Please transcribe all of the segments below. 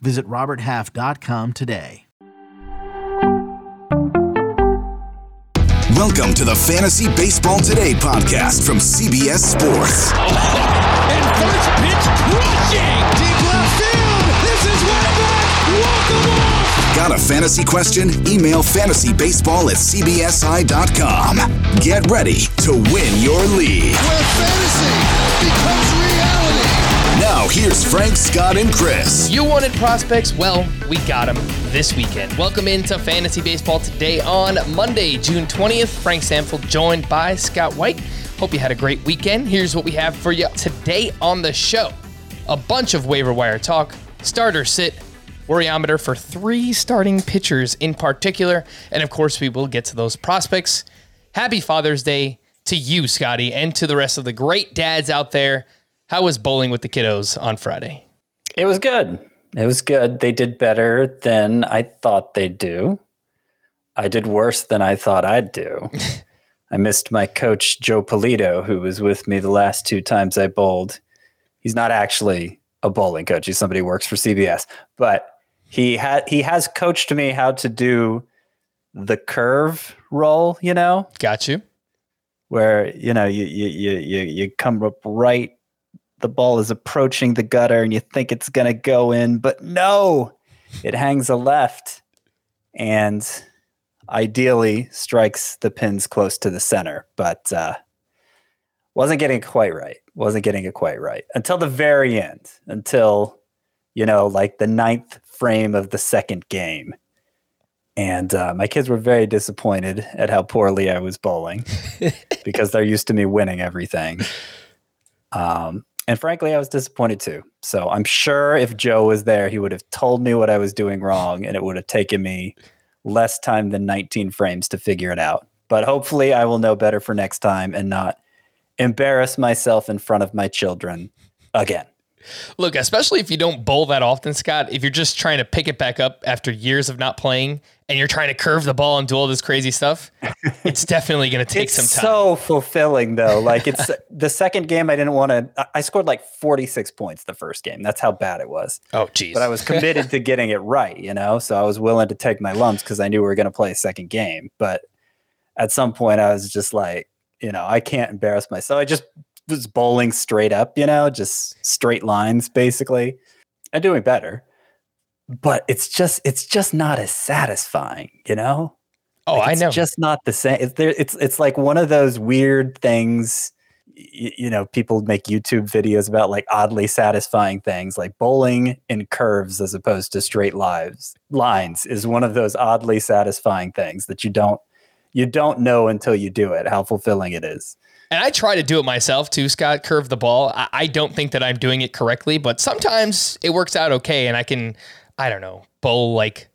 Visit RobertHalf.com today. Welcome to the Fantasy Baseball Today podcast from CBS Sports. and first pitch crushing deep left field. This is way back. Walk off. Got a fantasy question? Email fantasybaseball at cbsi.com. Get ready to win your league. Where fantasy becomes reality. Here's Frank, Scott, and Chris. You wanted prospects? Well, we got them this weekend. Welcome into Fantasy Baseball today on Monday, June 20th. Frank Stampfl joined by Scott White. Hope you had a great weekend. Here's what we have for you today on the show a bunch of waiver wire talk, starter sit, worryometer for three starting pitchers in particular, and of course, we will get to those prospects. Happy Father's Day to you, Scotty, and to the rest of the great dads out there. How was bowling with the kiddos on Friday? It was good. It was good. They did better than I thought they'd do. I did worse than I thought I'd do. I missed my coach, Joe Polito, who was with me the last two times I bowled. He's not actually a bowling coach. He's somebody who works for CBS, but he had he has coached me how to do the curve roll, you know, Got you. where you know you you you you, you come up right the ball is approaching the gutter and you think it's going to go in but no it hangs a left and ideally strikes the pins close to the center but uh wasn't getting it quite right wasn't getting it quite right until the very end until you know like the ninth frame of the second game and uh, my kids were very disappointed at how poorly I was bowling because they're used to me winning everything. Um, and frankly, I was disappointed too. So I'm sure if Joe was there, he would have told me what I was doing wrong, and it would have taken me less time than 19 frames to figure it out. But hopefully, I will know better for next time and not embarrass myself in front of my children again. Look, especially if you don't bowl that often, Scott, if you're just trying to pick it back up after years of not playing and you're trying to curve the ball and do all this crazy stuff, it's definitely going to take some time. so fulfilling though. Like it's the second game I didn't want to I scored like 46 points the first game. That's how bad it was. oh, geez. But I was committed to getting it right, you know? So I was willing to take my lumps because I knew we were going to play a second game. But at some point I was just like, you know, I can't embarrass myself. I just was bowling straight up, you know, just straight lines basically. And doing better. But it's just it's just not as satisfying, you know? oh, Like, I it's know. just not the same. It's there. It's it's like one of those weird things. You, you know, people make YouTube videos about like oddly satisfying things, like bowling in curves as opposed to straight lives. Lines is one of those oddly satisfying things that you don't you don't know until you do it how fulfilling it is. And I try to do it myself too, Scott, curve the ball. I, I don't think that I'm doing it correctly, but sometimes it works out okay. And I can, I don't know, bowl like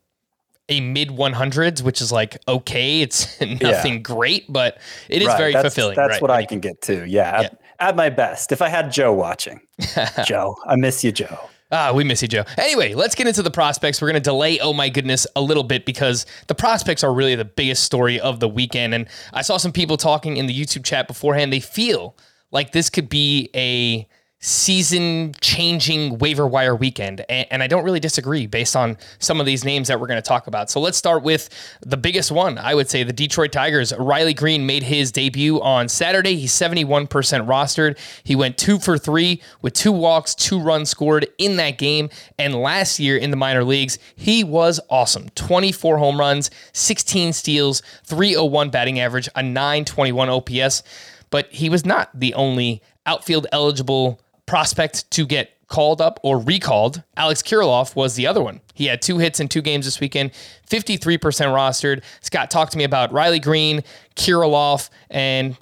a mid 100s, which is like okay. It's nothing great, but it is Right, very that's, fulfilling. That's right? what I can get to. Yeah, Yeah. At, at my best. If I had Joe watching, Joe, I miss you, Joe. Ah, we miss you, Joe. Anyway, let's get into the prospects. We're going to delay, oh my goodness, a little bit because the prospects are really the biggest story of the weekend. And I saw some people talking in the YouTube chat beforehand. They feel like this could be a season changing waiver wire weekend. And, and I don't really disagree based on some of these names that we're going to talk about. So let's start with the biggest one. I would say the Detroit Tigers. Riley Greene made his debut on Saturday. He's 71% rostered. He went two for three with two walks, two runs scored in that game. And last year in the minor leagues, he was awesome 24 home runs, 16 steals, 301 batting average, a 921 OPS. But he was not the only outfield eligible prospect to get called up or recalled. Alex Kirilloff was the other one. He had two hits in two games this weekend, 53% rostered. Scott talked to me about Riley Greene, Kirilloff, and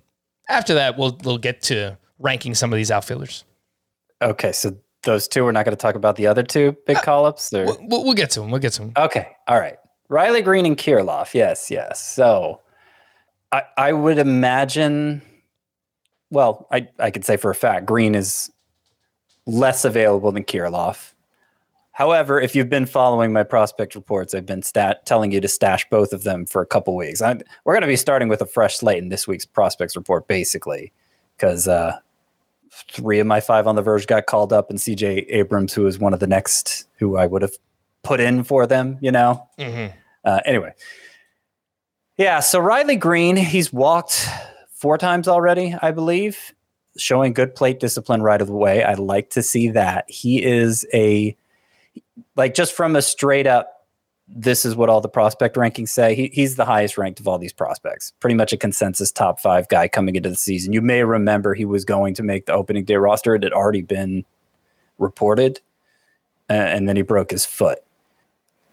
after that, we'll, we'll get to ranking some of these outfielders. Okay, so those two. We're not going to talk about the other two big uh, call ups. Or We'll, we'll get to them. We'll get to them. okay, all right. Riley Greene and Kirilloff. Yes, yes. So I I would imagine. Well, I I could say for a fact Greene is less available than Kirilloff. However, if you've been following my prospect reports, I've been stat- telling you to stash both of them for a couple weeks. I, we're going to be starting with a fresh slate in this week's prospects report, basically, because uh, three of my five on the verge got called up, and CJ Abrams, who is one of the next who I would have put in for them, you know. Mhm. Uh, anyway, yeah. So Riley Greene, he's walked four times already, I believe, showing good plate discipline right of the way. I like to see that. He is a like just from a straight up. This is what all the prospect rankings say. He, he's the highest ranked of all these prospects. Pretty much a consensus top five guy coming into the season. You may remember he was going to make the opening day roster. It had already been reported, uh, and then he broke his foot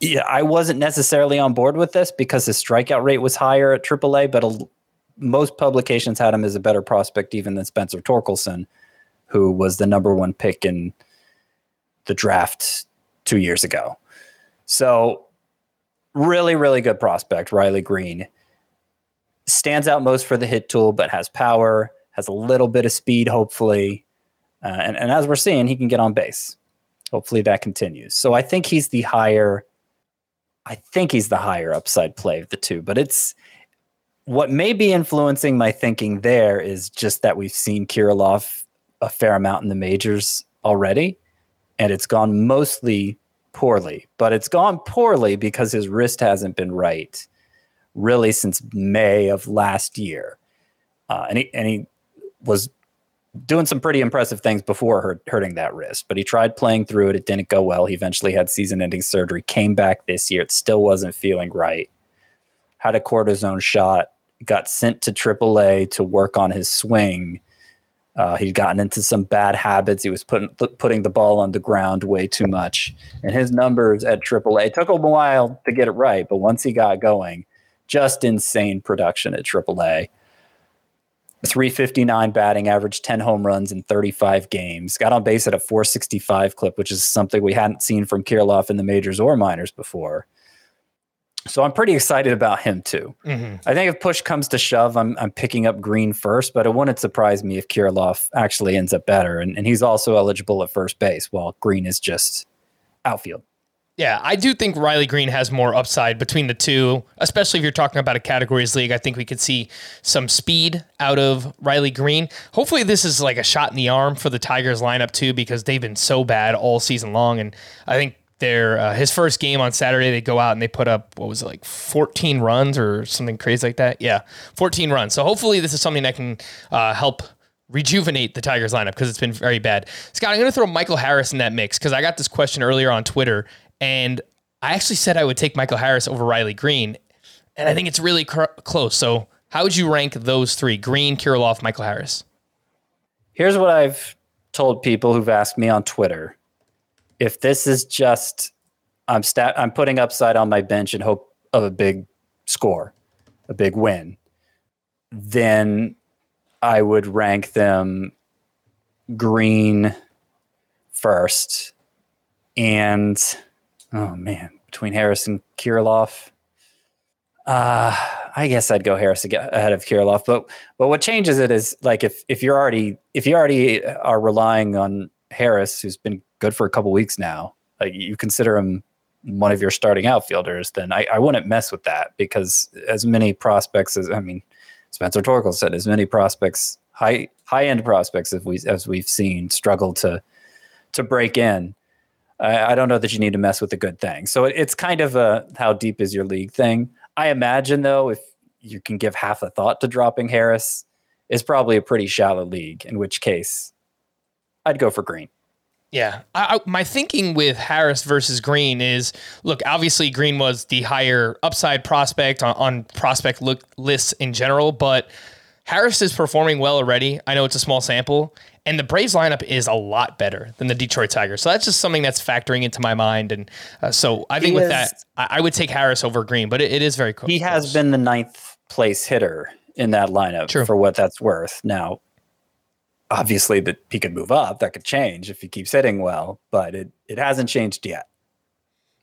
yeah, I wasn't necessarily on board with this because his strikeout rate was higher at AAA, but a, most publications had him as a better prospect even than Spencer Torkelson, who was the number one pick in the draft two years ago. So, really, really good prospect, Riley Greene. Stands out most for the hit tool, but has power, has a little bit of speed, hopefully. Uh, and, and as we're seeing, he can get on base. Hopefully that continues. So I think he's the higher I think he's the higher upside play of the two, but it's what may be influencing my thinking there is just that we've seen Kirilloff a fair amount in the majors already, and it's gone mostly poorly. But it's gone poorly because his wrist hasn't been right really since May of last year, uh, and he and he was doing some pretty impressive things before hurt, hurting that wrist, but he tried playing through it. It didn't go well. He eventually had season ending surgery, came back this year. It still wasn't feeling right. Had a cortisone shot, got sent to AAA to work on his swing. Uh, he'd gotten into some bad habits. He was putting putting the ball on the ground way too much, and his numbers at AAA took him a while to get it right. But once he got going, just insane production at AAA. 359 batting average, 10 home runs in 35 games. Got on base at a 465 clip, which is something we hadn't seen from Kirilloff in the majors or minors before. So I'm pretty excited about him too. Mhm. I think if push comes to shove, I'm I'm picking up Greene first, but it wouldn't surprise me if Kirilloff actually ends up better. And, and he's also eligible at first base, while Greene is just outfield. Yeah, I do think Riley Greene has more upside between the two, especially if you're talking about a categories league. I think we could see some speed out of Riley Greene. Hopefully, this is like a shot in the arm for the Tigers lineup too, because they've been so bad all season long. And I think their uh, his first game on Saturday, they go out and they put up what was it like 14 runs or something crazy like that. Yeah, 14 runs. So hopefully, this is something that can uh, help rejuvenate the Tigers lineup because it's been very bad. Scott, I'm going to throw Michael Harris in that mix because I got this question earlier on Twitter, and I actually said I would take Michael Harris over Riley Greene, and I think it's really cr- close. So, how would you rank those three: Greene, Kirilloff, Michael Harris? Here's what I've told people who've asked me on Twitter. If this is just I'm stat I'm putting upside on my bench in hope of a big score, a big win, then I would rank them Greene first. And oh man, between Harris and Kirilloff. Uh, I guess I'd go Harris ahead of Kirilloff, but but what changes it is like if if you're already if you already are relying on Harris, who's been good for a couple weeks now, like you consider him one of your starting outfielders, then I, I wouldn't mess with that because as many prospects as I mean, Spencer Torkelson, as many prospects, high high end prospects as we as we've seen struggle to to break in. I, I don't know that you need to mess with the good thing. So it, it's kind of a how deep is your league thing. I imagine though, if you can give half a thought to dropping Harris, is probably a pretty shallow league. In which case, I'd go for Greene. Yeah, I, I, my thinking with Harris versus Greene is look. Obviously, Greene was the higher upside prospect on, on prospect look lists in general, but Harris is performing well already. I know it's a small sample, and the Braves lineup is a lot better than the Detroit Tigers. So that's just something that's factoring into my mind. And uh, so I think He with is- that, I, I would take Harris over Greene, but it, it is very close. He has been the ninth place hitter in that lineup True. for what that's worth. Now, obviously that he could move up. That could change if he keeps hitting well, but it it hasn't changed yet.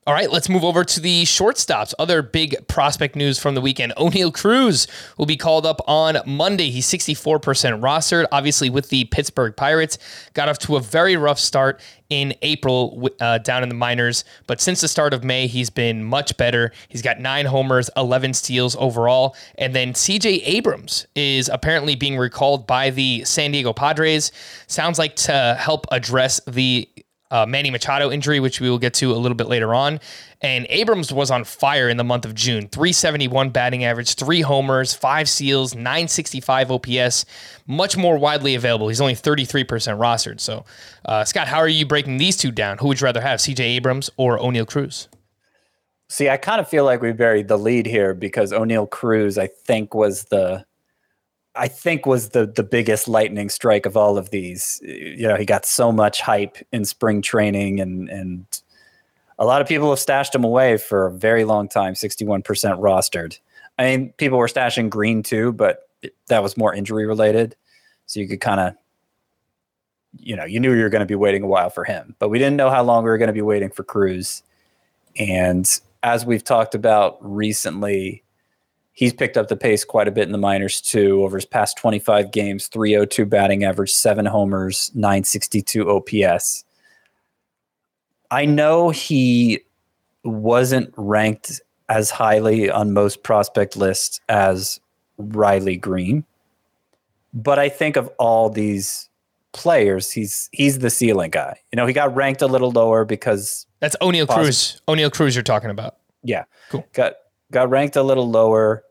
All right, let's move over to the shortstops. Other big prospect news from the weekend. Oneil Cruz will be called up on Monday. He's 64% rostered, obviously, with the Pittsburgh Pirates. Got off to a very rough start in April uh, down in the minors, but since the start of May, he's been much better. He's got nine homers, 11 steals overall. And then CJ Abrams is apparently being recalled by the San Diego Padres. Sounds like to help address the uh, Manny Machado injury, which we will get to a little bit later on. And Abrams was on fire in the month of June 371 batting average, three homers, five steals, 965 OPS, much more widely available. He's only 33% rostered. So, uh, Scott, how are you breaking these two down? Who would you rather have, CJ Abrams or Oneil Cruz? See, I kind of feel like we buried the lead here because Oneil Cruz, I think, was the I think was the the biggest lightning strike of all of these. You know, he got so much hype in spring training, and and a lot of people have stashed him away for a very long time. Sixty one percent rostered. I mean, people were stashing Greene too, but that was more injury related, so you could kind of, you know, you knew you were going to be waiting a while for him, but we didn't know how long we were going to be waiting for Cruz. And as we've talked about recently, he's picked up the pace quite a bit in the minors too. Over his past 25 games, 302 batting average, seven homers, 962 OPS. I know he wasn't ranked as highly on most prospect lists as Riley Greene, but I think of all these players, he's he's the ceiling guy. You know, he got ranked a little lower because that's Oneil Cruz. Oneil Cruz, you're talking about. Yeah, cool. Got got ranked a little lower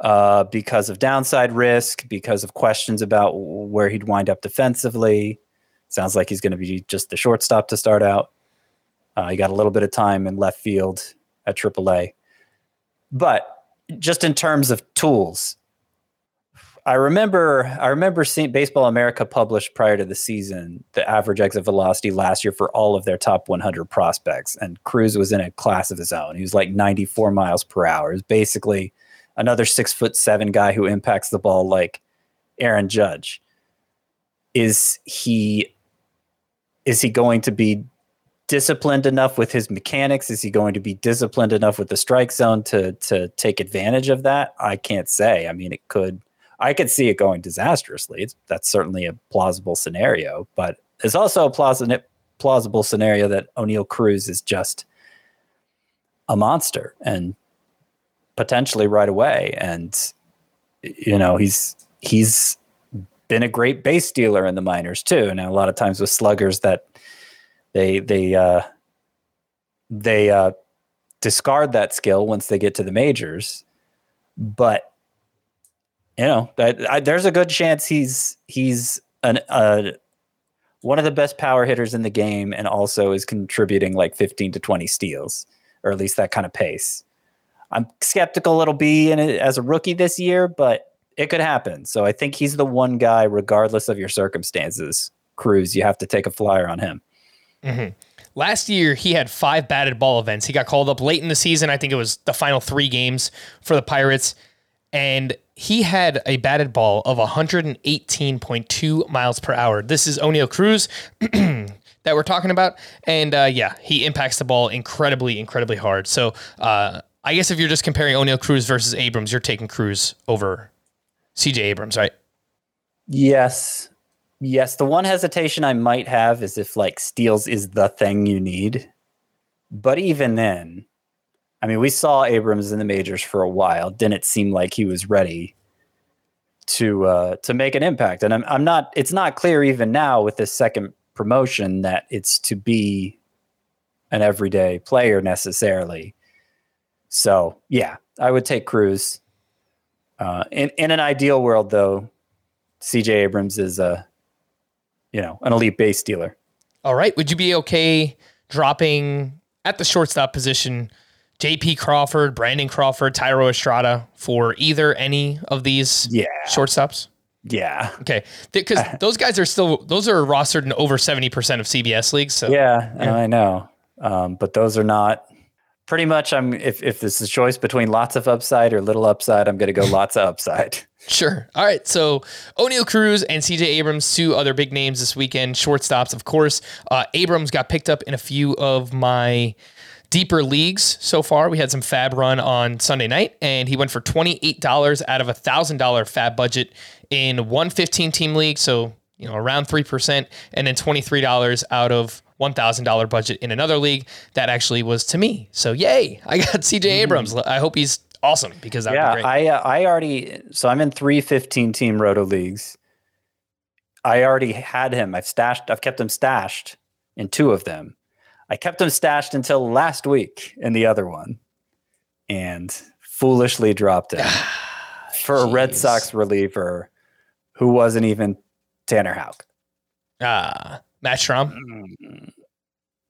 uh, because of downside risk, because of questions about where he'd wind up defensively. Sounds like he's going to be just the shortstop to start out. Uh, he got a little bit of time in left field at AAA. But just in terms of tools, I remember I remember seeing Baseball America published prior to the season the average exit velocity last year for all of their top 100 prospects, and Cruz was in a class of his own. He was like 94 miles per hour. It was basically another six foot seven guy who impacts the ball like Aaron Judge. Is he is he going to be disciplined enough with his mechanics? Is he going to be disciplined enough with the strike zone to to take advantage of that? I can't say. I mean, it could. I could see it going disastrously. It's, that's certainly a plausible scenario, but there's also a plausible plausible scenario that Oneil Cruz is just a monster and potentially right away. And you know, he's he's been a great base stealer in the minors too. Now a lot of times with sluggers that they they uh they uh discard that skill once they get to the majors. But you know, I, there's a good chance he's he's an uh one of the best power hitters in the game and also is contributing like 15 to 20 steals or at least that kind of pace. I'm skeptical it'll be in it as a rookie this year, but it could happen. So I think he's the one guy, regardless of your circumstances. Cruz, you have to take a flyer on him. Mm-hmm. Last year, he had five batted ball events. He got called up late in the season. I think it was the final three games for the Pirates. And he had a batted ball of 118.2 miles per hour. This is Oneil Cruz that we're talking about. And uh, yeah, he impacts the ball incredibly, incredibly hard. So uh, I guess if you're just comparing Oneil Cruz versus Abrams, you're taking Cruz over CJ Abrams, right? Yes. Yes. The one hesitation I might have is if like steals is the thing you need. But even then, I mean, we saw Abrams in the majors for a while. Didn't seem like he was ready to uh, to make an impact. And I'm I'm not. It's not clear even now with this second promotion that it's to be an everyday player necessarily. So yeah, I would take Cruz. Uh, in in an ideal world, though, C.J. Abrams is a you know an elite base dealer. All right, would you be okay dropping at the shortstop position? J.P. Crawford, Brandon Crawford, Thairo Estrada for either any of these yeah. shortstops? Yeah. Okay. Because those guys are still those are rostered in over seventy percent of CBS leagues. So yeah, yeah. I know, um, but those are not pretty much I'm if if this is a choice between lots of upside or little upside, I'm going to go lots of upside. Sure. All right. So Oneil Cruz and CJ Abrams, two other big names this weekend. Shortstops, of course. Uh, Abrams got picked up in a few of my deeper leagues so far. We had some FAAB run on Sunday night, and he went for $28 out of a $1,000 FAAB budget in 115 team league. So, you know, around 3%, and then $23 out of $1,000 budget in another league. That actually was to me. So, yay. I got CJ Abrams. I hope he's awesome because that yeah, would be great. I uh, I already so I'm in three 15 team roto leagues. I already had him. I've stashed. I've kept him stashed in two of them. I kept him stashed until last week in the other one, and foolishly dropped him for a Red Sox reliever who wasn't even Tanner Houck. Ah, Matt Strahm.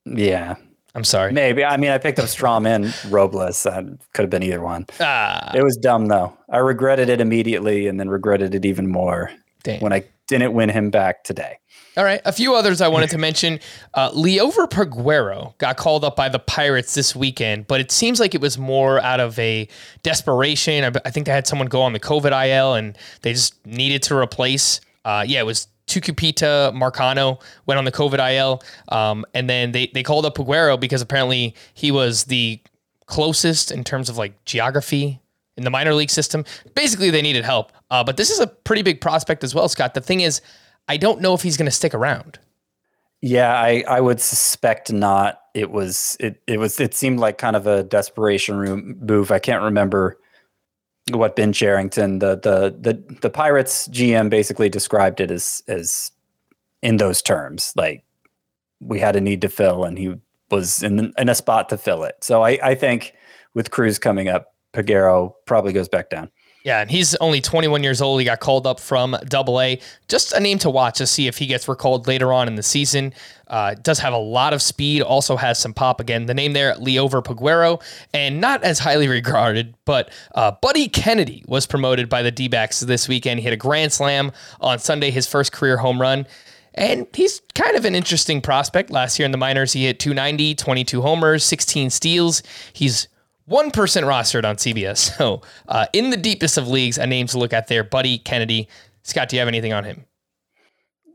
Yeah, I'm sorry. maybe. I mean, I picked up Strahm and Robles. That could have been either one. Ah, It was dumb though. I regretted it immediately, and then regretted it even more damn. when I didn't win him back today. All right, a few others I wanted to mention. Uh, Liover Peguero got called up by the Pirates this weekend, but it seems like it was more out of a desperation. I, I think they had someone go on the COVID IL and they just needed to replace. Uh, yeah, it was Tucupita Marcano went on the COVID IL, um, and then they they called up Peguero because apparently he was the closest in terms of like geography in the minor league system. Basically, they needed help. Uh, but this is a pretty big prospect as well, Scott. The thing is, I don't know if he's going to stick around. Yeah, I, I would suspect not. It was it it was it seemed like kind of a desperation move. I can't remember what Ben Cherington, the the the the Pirates GM, basically described it as as in those terms. Like we had a need to fill, and he was in in a spot to fill it. So I I think with Cruz coming up, Peguero probably goes back down. Yeah, and he's only 21 years old. He got called up from Double A. Just a name to watch to see if he gets recalled later on in the season. Uh, does have a lot of speed. Also has some pop. Again, the name there, Liover Peguero, and not as highly regarded, but uh, Buddy Kennedy was promoted by the D-backs this weekend. He hit a grand slam on Sunday, his first career home run. And he's kind of an interesting prospect. Last year in the minors, he hit 290, 22 homers, 16 steals. He's 1% rostered on CBS. So, uh, in the deepest of leagues, a name to look at there, Buddy Kennedy. Scott, do you have anything on him?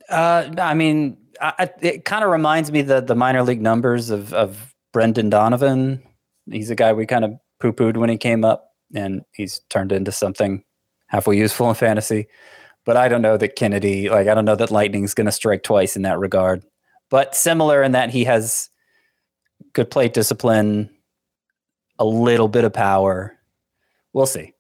Uh, I mean, I, it kind of reminds me the the minor league numbers of of Brendan Donovan. He's a guy we kind of poo pooed when he came up, and he's turned into something halfway useful in fantasy. But I don't know that Kennedy, like, I don't know that Lightning's going to strike twice in that regard. But similar in that he has good plate discipline, a little bit of power. We'll see.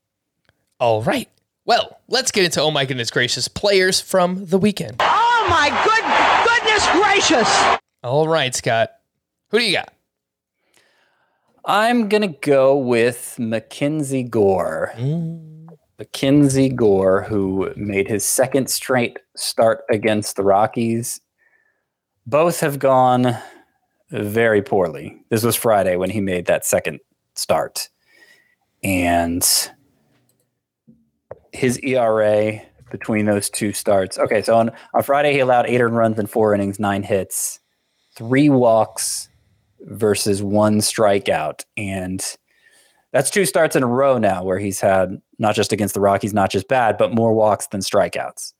All right. Well, let's get into, oh my goodness gracious, players from the weekend. Oh my good goodness gracious! All right, Scott. Who do you got? I'm gonna go with Mackenzie Gore. Mm. Mackenzie Gore, who made his second straight start against the Rockies. Both have gone very poorly. This was Friday when he made that second start. And his ERA between those two starts. Okay, so on, on Friday, he allowed eight earned runs in four innings, nine hits, three walks versus one strikeout. And that's two starts in a row now where he's had not just against the Rockies, not just bad, but more walks than strikeouts.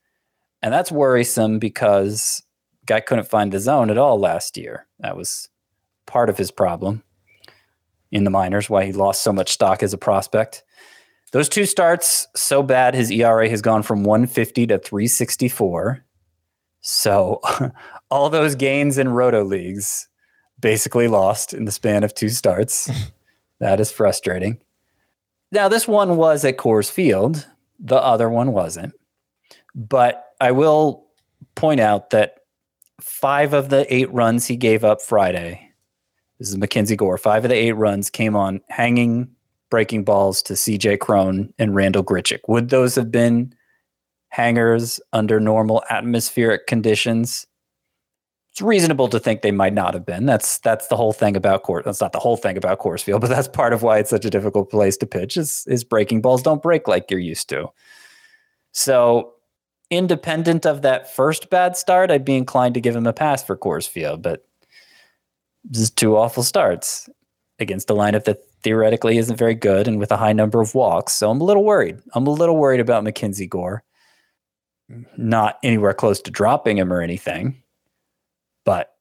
And that's worrisome because guy couldn't find the zone at all last year. That was part of his problem in the minors, why he lost so much stock as a prospect. Those two starts so bad, his ERA has gone from 150 to 364. So all those gains in roto leagues basically lost in the span of two starts. that is frustrating. Now, this one was at Coors Field, the other one wasn't. But I will point out that five of the eight runs he gave up Friday, this is Mackenzie Gore, five of the eight runs came on hanging breaking balls to CJ Cron and Randal Grichuk. Would those have been hangers under normal atmospheric conditions? It's reasonable to think they might not have been. That's that's the whole thing about Coors. That's not the whole thing about Coors Field, but that's part of why it's such a difficult place to pitch. Is is breaking balls don't break like you're used to. So, independent of that first bad start, I'd be inclined to give him a pass for Coors Field, but this is two awful starts. against a lineup that theoretically isn't very good and with a high number of walks. So I'm a little worried. I'm a little worried about Mackenzie Gore. Not anywhere close to dropping him or anything, but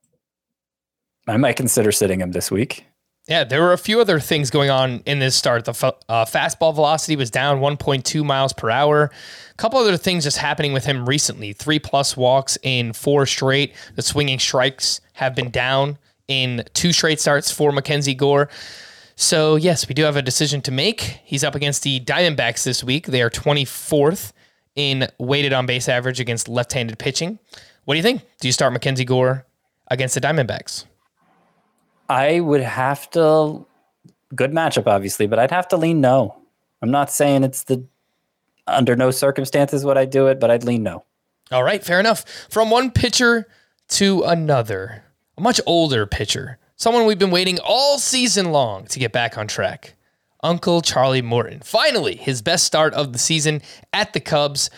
I might consider sitting him this week. Yeah, there were a few other things going on in this start. The uh, fastball velocity was down 1.2 miles per hour. A couple other things just happening with him recently. Three plus walks in four straight. The swinging strikes have been down in two straight starts for Mackenzie Gore. So, yes, we do have a decision to make. He's up against the Diamondbacks this week. They are 24th in weighted on base average against left handed pitching. What do you think? Do you start Mackenzie Gore against the Diamondbacks? I would have to good matchup, obviously, but I'd have to lean no. I'm not saying it's the under no circumstances would I do it, but I'd lean no. All right, fair enough. From one pitcher to another, a much older pitcher, someone we've been waiting all season long to get back on track. Uncle Charlie Morton. Finally, his best start of the season at the Cubs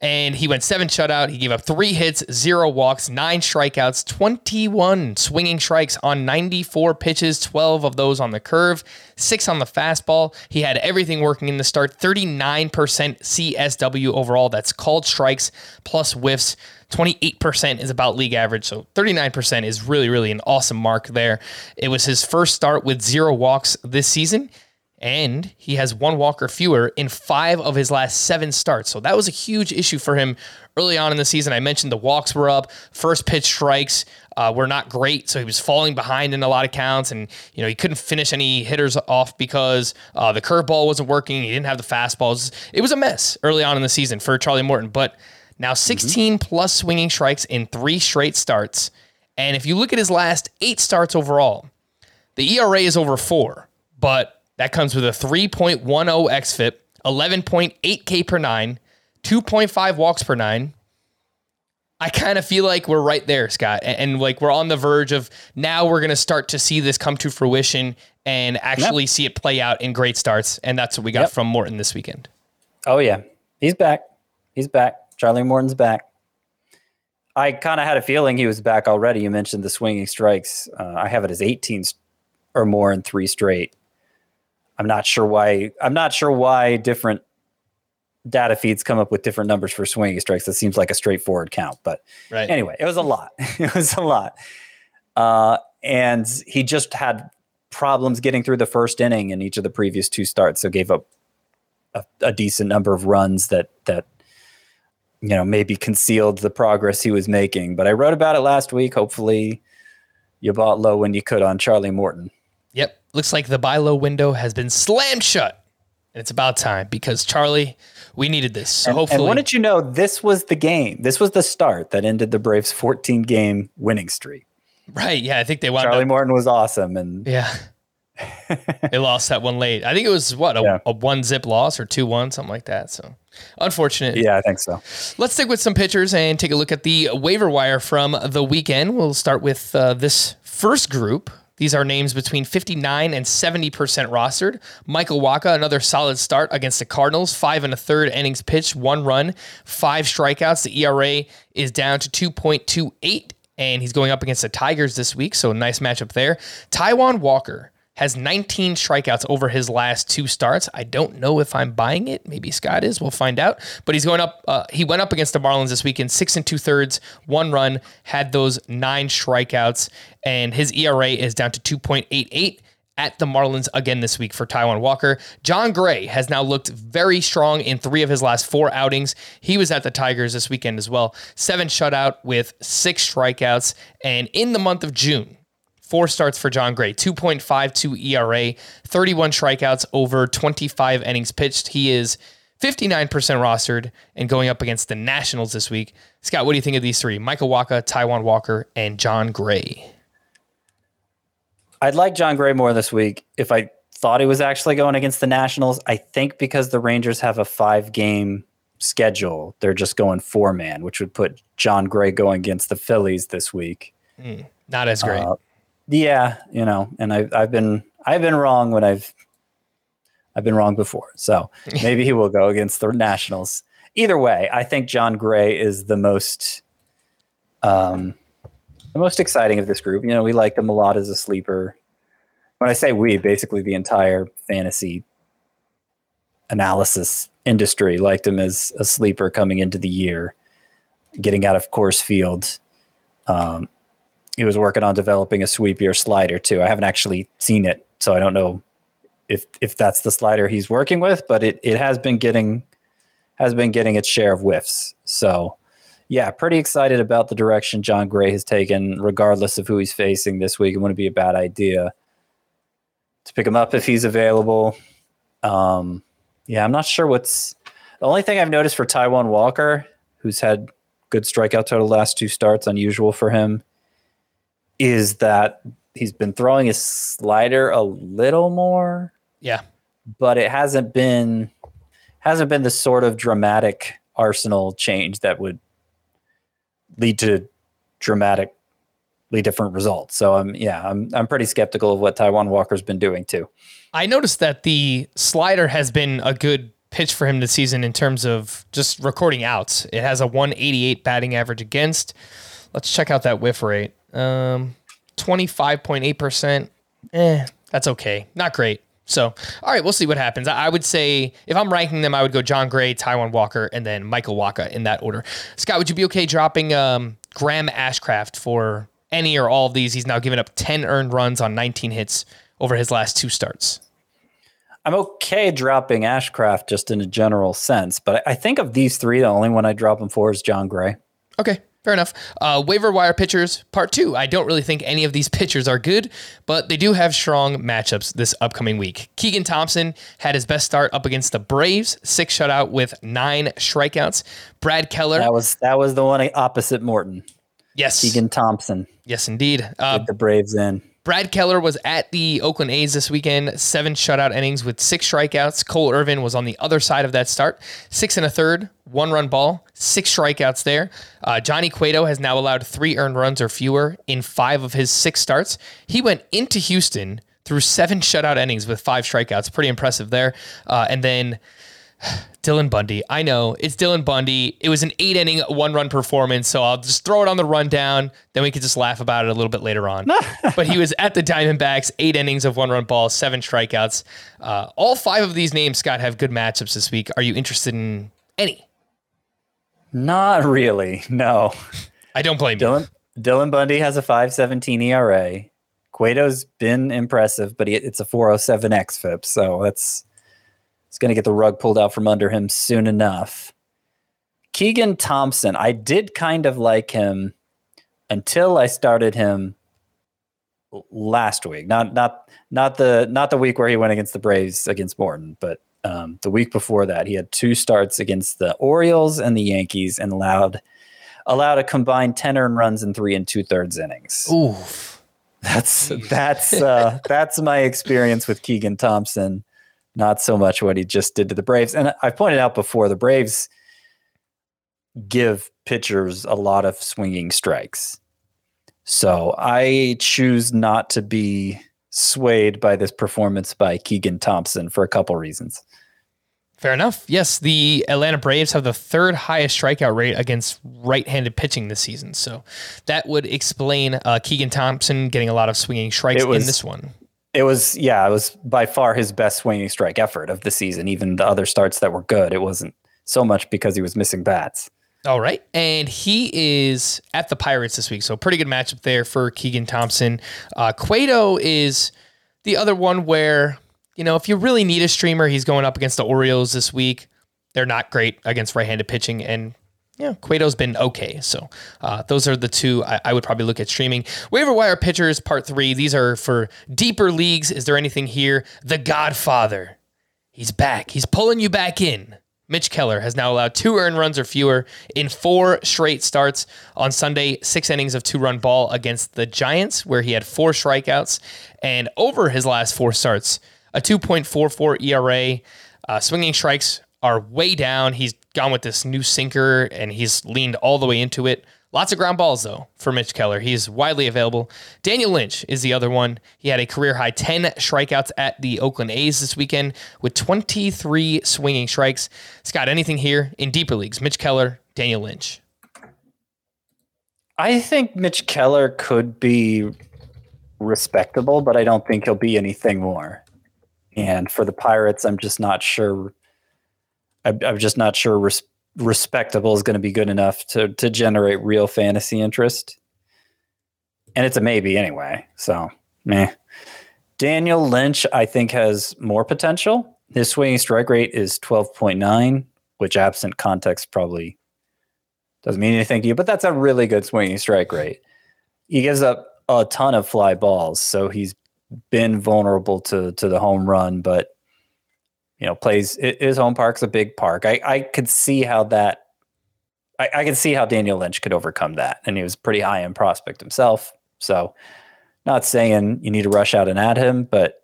and he went seven shutout. He gave up three hits, zero walks, nine strikeouts, 21 swinging strikes on 94 pitches, 12 of those on the curve, six on the fastball. He had everything working in the start, 39% CSW overall. That's called strikes plus whiffs. 28% is about league average. So 39% is really, really an awesome mark there. It was his first start with zero walks this season and he has one walk or fewer in five of his last seven starts. So that was a huge issue for him early on in the season. I mentioned the walks were up, first pitch strikes uh, were not great, so he was falling behind in a lot of counts, and you know he couldn't finish any hitters off because uh, the curveball wasn't working. He didn't have the fastballs. It was a mess early on in the season for Charlie Morton, but now 16 mm-hmm. plus swinging strikes in three straight starts. And if you look at his last eight starts overall, the ERA is over four, but that comes with a 3.10 xFIP, 11.8 K per nine, 2.5 walks per nine. I kind of feel like we're right there, Scott. And, and, like we're on the verge of now we're going to start to see this come to fruition and actually yep. see it play out in great starts. And that's what we got yep. from Morton this weekend. Oh, yeah. He's back. He's back. Charlie Morton's back. I kind of had a feeling he was back already. You mentioned the swinging strikes. Uh, I have it as 18 or more in three straight. I'm not sure why. I'm not sure why different data feeds come up with different numbers for swinging strikes. That seems like a straightforward count, but right. anyway, it was a lot. it was a lot, uh, and he just had problems getting through the first inning in each of the previous two starts. So gave up a, a decent number of runs that that you know maybe concealed the progress he was making. But I wrote about it last week. Hopefully, you bought low when you could on Charlie Morton. Looks like the buy low window has been slammed shut. And it's about time because Charlie, we needed this. So and, hopefully. And wanted you know this was the game. This was the start that ended the Braves' 14 game winning streak. Right. Yeah. I think they wound Charlie up, Morton was awesome. And yeah. they lost that one late. I think it was what a, yeah. a one zip loss or two one, something like that. So unfortunate. Yeah, I think so. Let's stick with some pitchers and take a look at the waiver wire from the weekend. We'll start with uh, this first group these are names between 59 and 70% rostered. Michael Wacha, another solid start against the Cardinals. Five and a third innings pitched, one run, five strikeouts. The ERA is down to 2.28, and he's going up against the Tigers this week, so a nice matchup there. Taijuan Walker has 19 strikeouts over his last two starts. I don't know if I'm buying it. Maybe Scott is. We'll find out. But he's going up. Uh, he went up against the Marlins this weekend, six and two thirds, one run, had those nine strikeouts, and his ERA is down to 2.88 at the Marlins again this week for Taijuan Walker. Jon Gray has now looked very strong in three of his last four outings. He was at the Tigers this weekend as well. Seven shutout with six strikeouts. And in the month of June, Four starts for Jon Gray, 2.52 ERA, 31 strikeouts over 25 innings pitched. He is 59% rostered and going up against the Nationals this week. Scott, what do you think of these three? Michael Wacha, Taijuan Walker, and Jon Gray. I'd like Jon Gray more this week if I thought he was actually going against the Nationals. I think because the Rangers have a five game schedule, they're just going four man, which would put Jon Gray going against the Phillies this week. Mm, not as great. Uh, yeah, you know, and I've I've been I've been wrong when I've I've been wrong before. So maybe he will go against the Nationals. Either way, I think Jon Gray is the most um the most exciting of this group. You know, we like him a lot as a sleeper. when I say we, basically the entire fantasy analysis industry liked him as a sleeper coming into the year, getting out of Coors Field. Um, he was working on developing a sweepier slider too. I haven't actually seen it, so I don't know if if that's the slider he's working with, but it, it has been getting has been getting its share of whiffs. So yeah, pretty excited about the direction Jon Gray has taken, regardless of who he's facing this week. It wouldn't be a bad idea to pick him up if he's available. Um, yeah, I'm not sure what's the only thing I've noticed for Taijuan Walker, who's had good strikeout total last two starts, unusual for him, is that he's been throwing his slider a little more, Yeah. but it hasn't been hasn't been the sort of dramatic arsenal change that would lead to dramatically different results. So I'm yeah, I'm I'm pretty skeptical of what Taijuan Walker's been doing too. I noticed that the slider has been a good pitch for him this season in terms of just recording outs. It has a 188 batting average against. Let's check out that whiff rate. Um, 25.8%. Eh, that's okay. Not great. So, all right, we'll see what happens. I I would say if I'm ranking them, I would go Jon Gray, Taijuan Walker, and then Michael Wacha in that order. Scott, would you be okay dropping um, Graham Ashcraft for any or all of these? He's now given up 10 earned runs on 19 hits over his last two starts. I'm okay dropping Ashcraft just in a general sense, but I I think of these three, the only one I drop him for is Jon Gray. Okay, fair enough. Uh, waiver wire pitchers, part two. I don't really think any of these pitchers are good, but they do have strong matchups this upcoming week. Keegan Thompson had his best start up against the Braves, six shutout with nine strikeouts. Brad Keller, That was that was the one opposite Morton. yes, Keegan Thompson, yes, indeed. Uh, get the Braves in. Brad Keller was at the Oakland A's this weekend, seven shutout innings with six strikeouts. Cole Irvin was on the other side of that start, six and a third, one run ball, six strikeouts there. Uh, Johnny Cueto has now allowed three earned runs or fewer in five of his six starts. He went into Houston through seven shutout innings with five strikeouts. Pretty impressive there. Uh, and then Dylan Bundy. I know it's Dylan Bundy. It was an eight inning, one run performance. So I'll just throw it on the rundown. Then we could just laugh about it a little bit later on. but he was at the Diamondbacks, eight innings of one run ball, seven strikeouts. Uh, all five of these names, Scott, have good matchups this week. Are you interested in any? Not really. No. I don't blame you. Dylan Dylan Bundy has a 5.17 ERA. Cueto's been impressive, but he, it's a 407 xFIP, so that's it's going to get the rug pulled out from under him soon enough. Keegan Thompson, I did kind of like him until I started him last week. Not not not the not the week where he went against the Braves against Morton, but um, the week before that, he had two starts against the Orioles and the Yankees and allowed allowed a combined ten earned runs in three and two thirds innings. Oof. That's that's uh, that's my experience with Keegan Thompson. Not so much what he just did to the Braves. And I've pointed out before the Braves give pitchers a lot of swinging strikes. So I choose not to be swayed by this performance by Keegan Thompson for a couple reasons. Fair enough. Yes, the Atlanta Braves have the third highest strikeout rate against right-handed pitching this season, so that would explain uh, Keegan Thompson getting a lot of swinging strikes was- in this one. It was yeah, it was by far his best swinging strike effort of the season. Even the other starts that were good, it wasn't so much because he was missing bats. All right. And he is at the Pirates this week. So pretty good matchup there for Keegan Thompson. Uh, Cueto is the other one where, you know, if you really need a streamer, he's going up against the Orioles this week. They're not great against right handed pitching. And, yeah, Cueto's been okay. So uh, those are the two I, I would probably look at streaming. Waiver wire pitchers, part three. These are for deeper leagues. Is there anything here? The Godfather. He's back. He's pulling you back in. Mitch Keller has now allowed two earned runs or fewer in four straight starts. On Sunday, six innings of two run ball against the Giants, where he had four strikeouts. And over his last four starts, a 2.44 ERA. Uh, swinging strikes are way down. He's gone with this new sinker and he's leaned all the way into it. Lots of ground balls, though, for Mitch Keller. He's widely available. Daniel Lynch is the other one. He had a career high 10 strikeouts at the Oakland A's this weekend with 23 swinging strikes. Scott, anything here in deeper leagues? Mitch Keller, Daniel Lynch. I think Mitch Keller could be respectable, but I don't think he'll be anything more. And for the Pirates, I'm just not sure. I'm, I'm just not sure res- respectable is going to be good enough to to generate real fantasy interest. And it's a maybe anyway. So, meh. Daniel Lynch, I think, has more potential. His swinging strike rate is 12.9, which absent context probably doesn't mean anything to you, but that's a really good swinging strike rate. He gives up a ton of fly balls, so he's been vulnerable to to the home run, but you know, plays his home park's a big park. I, I could see how that I, I could see how Daniel Lynch could overcome that. And he was pretty high end prospect himself. So not saying you need to rush out and add him, but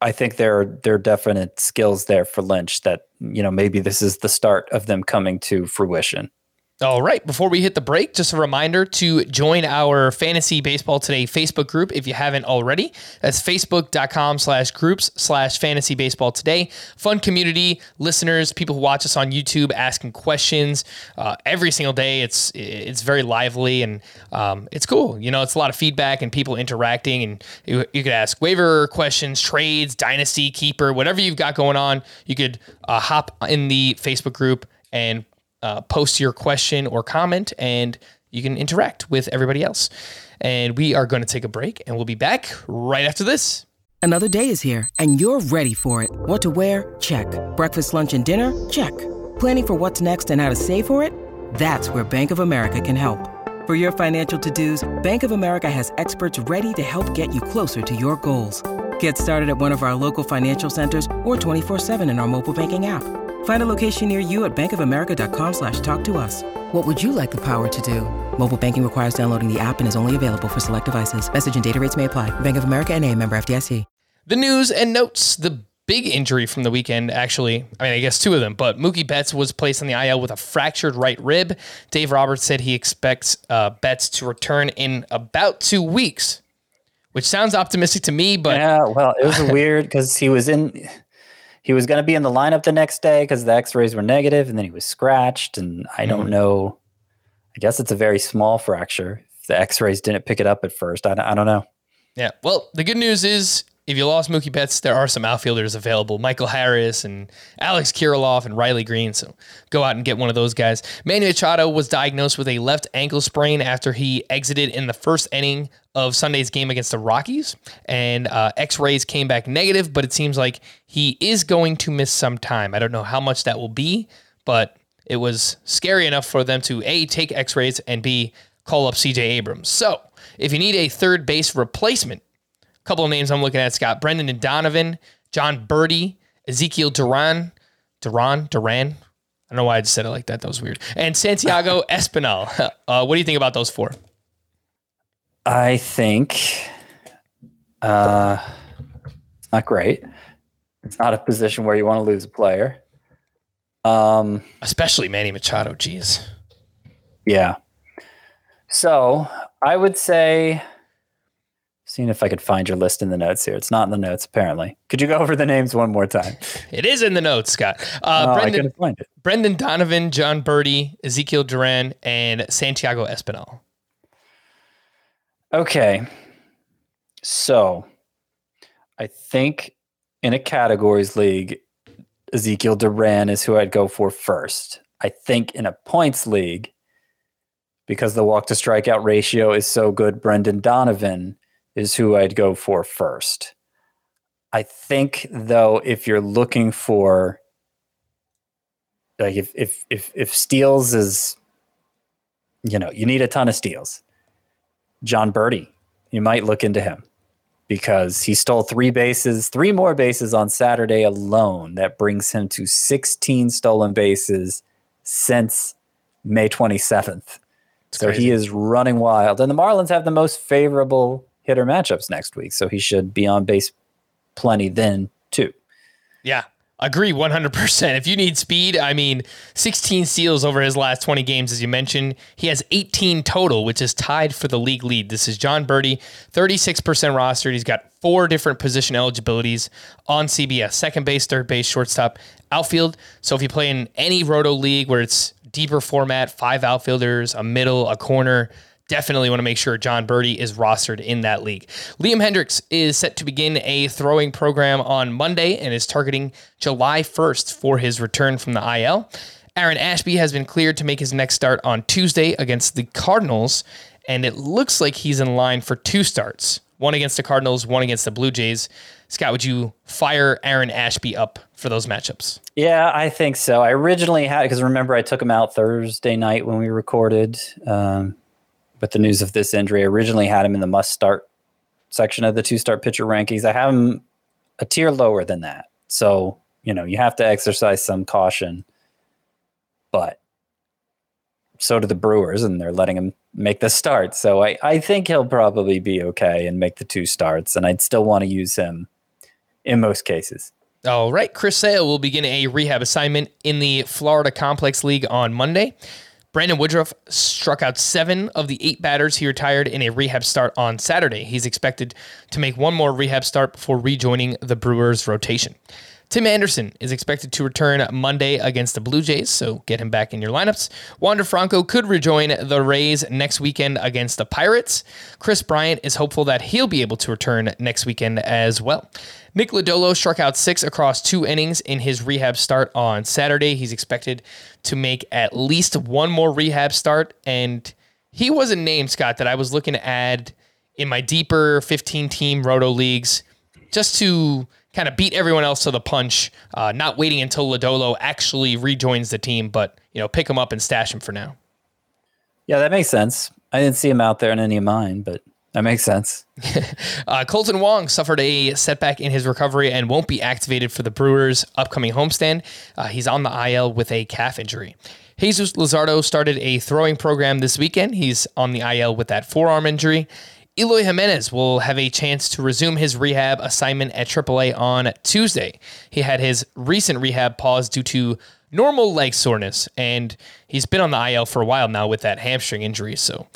I think there are there are definite skills there for Lynch that, you know, maybe this is the start of them coming to fruition. All right. Before we hit the break, just a reminder to join our Fantasy Baseball Today Facebook group if you haven't already. That's facebook.com slash groups slash fantasy baseball today. Fun community, listeners, people who watch us on YouTube asking questions uh, every single day. It's it's very lively and um, it's cool. You know, it's a lot of feedback and people interacting. And you, you could ask waiver questions, trades, dynasty, keeper, whatever you've got going on. You could uh, hop in the Facebook group and uh, post your question or comment, and you can interact with everybody else. And we are going to take a break, and we'll be back right after this. Another day is here, and you're ready for it. What to wear? Check. Breakfast, lunch, and dinner? Check. Planning for what's next and how to save for it? That's where Bank of America can help. For your financial to-dos, Bank of America has experts ready to help get you closer to your goals. Get started at one of our local financial centers or 24-7 in our mobile banking app. Find a location near you at bankofamerica.com slash talk to us. What would you like the power to do? Mobile banking requires downloading the app and is only available for select devices. Message and data rates may apply. Bank of America and a member FDIC. The news and notes. The big injury from the weekend, actually, I mean, I guess two of them, but Mookie Betts was placed on the IL with a fractured right rib. Dave Roberts said he expects uh, Betts to return in about two weeks, which sounds optimistic to me, but. Yeah, well, it was weird because he was in he was going to be in the lineup the next day because the x-rays were negative and then he was scratched and i don't mm. know i guess it's a very small fracture if the x-rays didn't pick it up at first i, I don't know yeah well the good news is if you lost Mookie Betts, there are some outfielders available. Michael Harris and Alex Kirilloff and Riley Greene. So go out and get one of those guys. Manny Machado was diagnosed with a left ankle sprain after he exited in the first inning of Sunday's game against the Rockies. And uh, x rays came back negative, but it seems like he is going to miss some time. I don't know how much that will be, but it was scary enough for them to A, take x rays, and B, call up CJ Abrams. So if you need a third base replacement, couple of names I'm looking at, Scott. Brendan and Donovan, Jon Berti, Ezekiel Duran, Duran, Duran. I don't know why I just said it like that. That was weird. And Santiago Espinal. Uh, what do you think about those four? I think uh, it's not great. It's not a position where you want to lose a player. Um, Especially Manny Machado. Jeez. Yeah. So I would say Seeing if I could find your list in the notes here. It's not in the notes, apparently. Could you go over the names one more time? It is in the notes, Scott. Uh, oh, Brendan, I couldn't find it. Brendan Donovan, Jon Berti, Ezekiel Duran, and Santiago Espinal. Okay. So I think in a categories league, Ezekiel Duran is who I'd go for first. I think in a points league, because the walk to strikeout ratio is so good, Brendan Donovan is who I'd go for first. I think though, if you're looking for like if if if if steals is you know, you need a ton of steals. Jon Berti, you might look into him because he stole three bases, three more bases on Saturday alone. That brings him to 16 stolen bases since May 27th. so crazy. he is running wild. And the Marlins have the most favorable hitter matchups next week. So he should be on base plenty then too. Yeah. Agree 100%. If you need speed, I mean, 16 steals over his last 20 games, as you mentioned. He has 18 total, which is tied for the league lead. This is Jon Berti, 36% rostered. He's got four different position eligibilities on CBS second base, third base, shortstop, outfield. So if you play in any roto league where it's deeper format, five outfielders, a middle, a corner, definitely want to make sure Jon Berti is rostered in that league. Liam Hendriks is set to begin a throwing program on Monday and is targeting July 1st for his return from the IL. Aaron Ashby has been cleared to make his next start on Tuesday against the Cardinals, and it looks like he's in line for two starts one against the Cardinals, one against the Blue Jays. Scott, would you fire Aaron Ashby up for those matchups? Yeah, I think so. I originally had because remember I took him out Thursday night when we recorded. Um, with the news of this injury. I originally had him in the must start section of the two start pitcher rankings. I have him a tier lower than that. So, you know, you have to exercise some caution. But so do the Brewers, and they're letting him make the start. So I, I think he'll probably be okay and make the two starts. And I'd still want to use him in most cases. All right. Chris Sale will begin a rehab assignment in the Florida Complex League on Monday. Brandon Woodruff struck out seven of the eight batters he retired in a rehab start on Saturday. He's expected to make one more rehab start before rejoining the Brewers' rotation. Tim Anderson is expected to return Monday against the Blue Jays, so get him back in your lineups. Wander Franco could rejoin the Rays next weekend against the Pirates. Kris Bryant is hopeful that he'll be able to return next weekend as well. Nick Lodolo struck out six across two innings in his rehab start on Saturday. He's expected to make at least one more rehab start. And he was a name, Scott, that I was looking to add in my deeper 15 team roto leagues just to kind of beat everyone else to the punch, uh, not waiting until Lodolo actually rejoins the team, but you know, pick him up and stash him for now. Yeah, that makes sense. I didn't see him out there in any of mine, but that makes sense. uh, Kolten Wong suffered a setback in his recovery and won't be activated for the Brewers' upcoming homestand. Uh, he's on the IL with a calf injury. Jesus Luzardo started a throwing program this weekend. He's on the IL with that forearm injury. Eloy Jimenez will have a chance to resume his rehab assignment at AAA on Tuesday. He had his recent rehab pause due to normal leg soreness, and he's been on the IL for a while now with that hamstring injury. So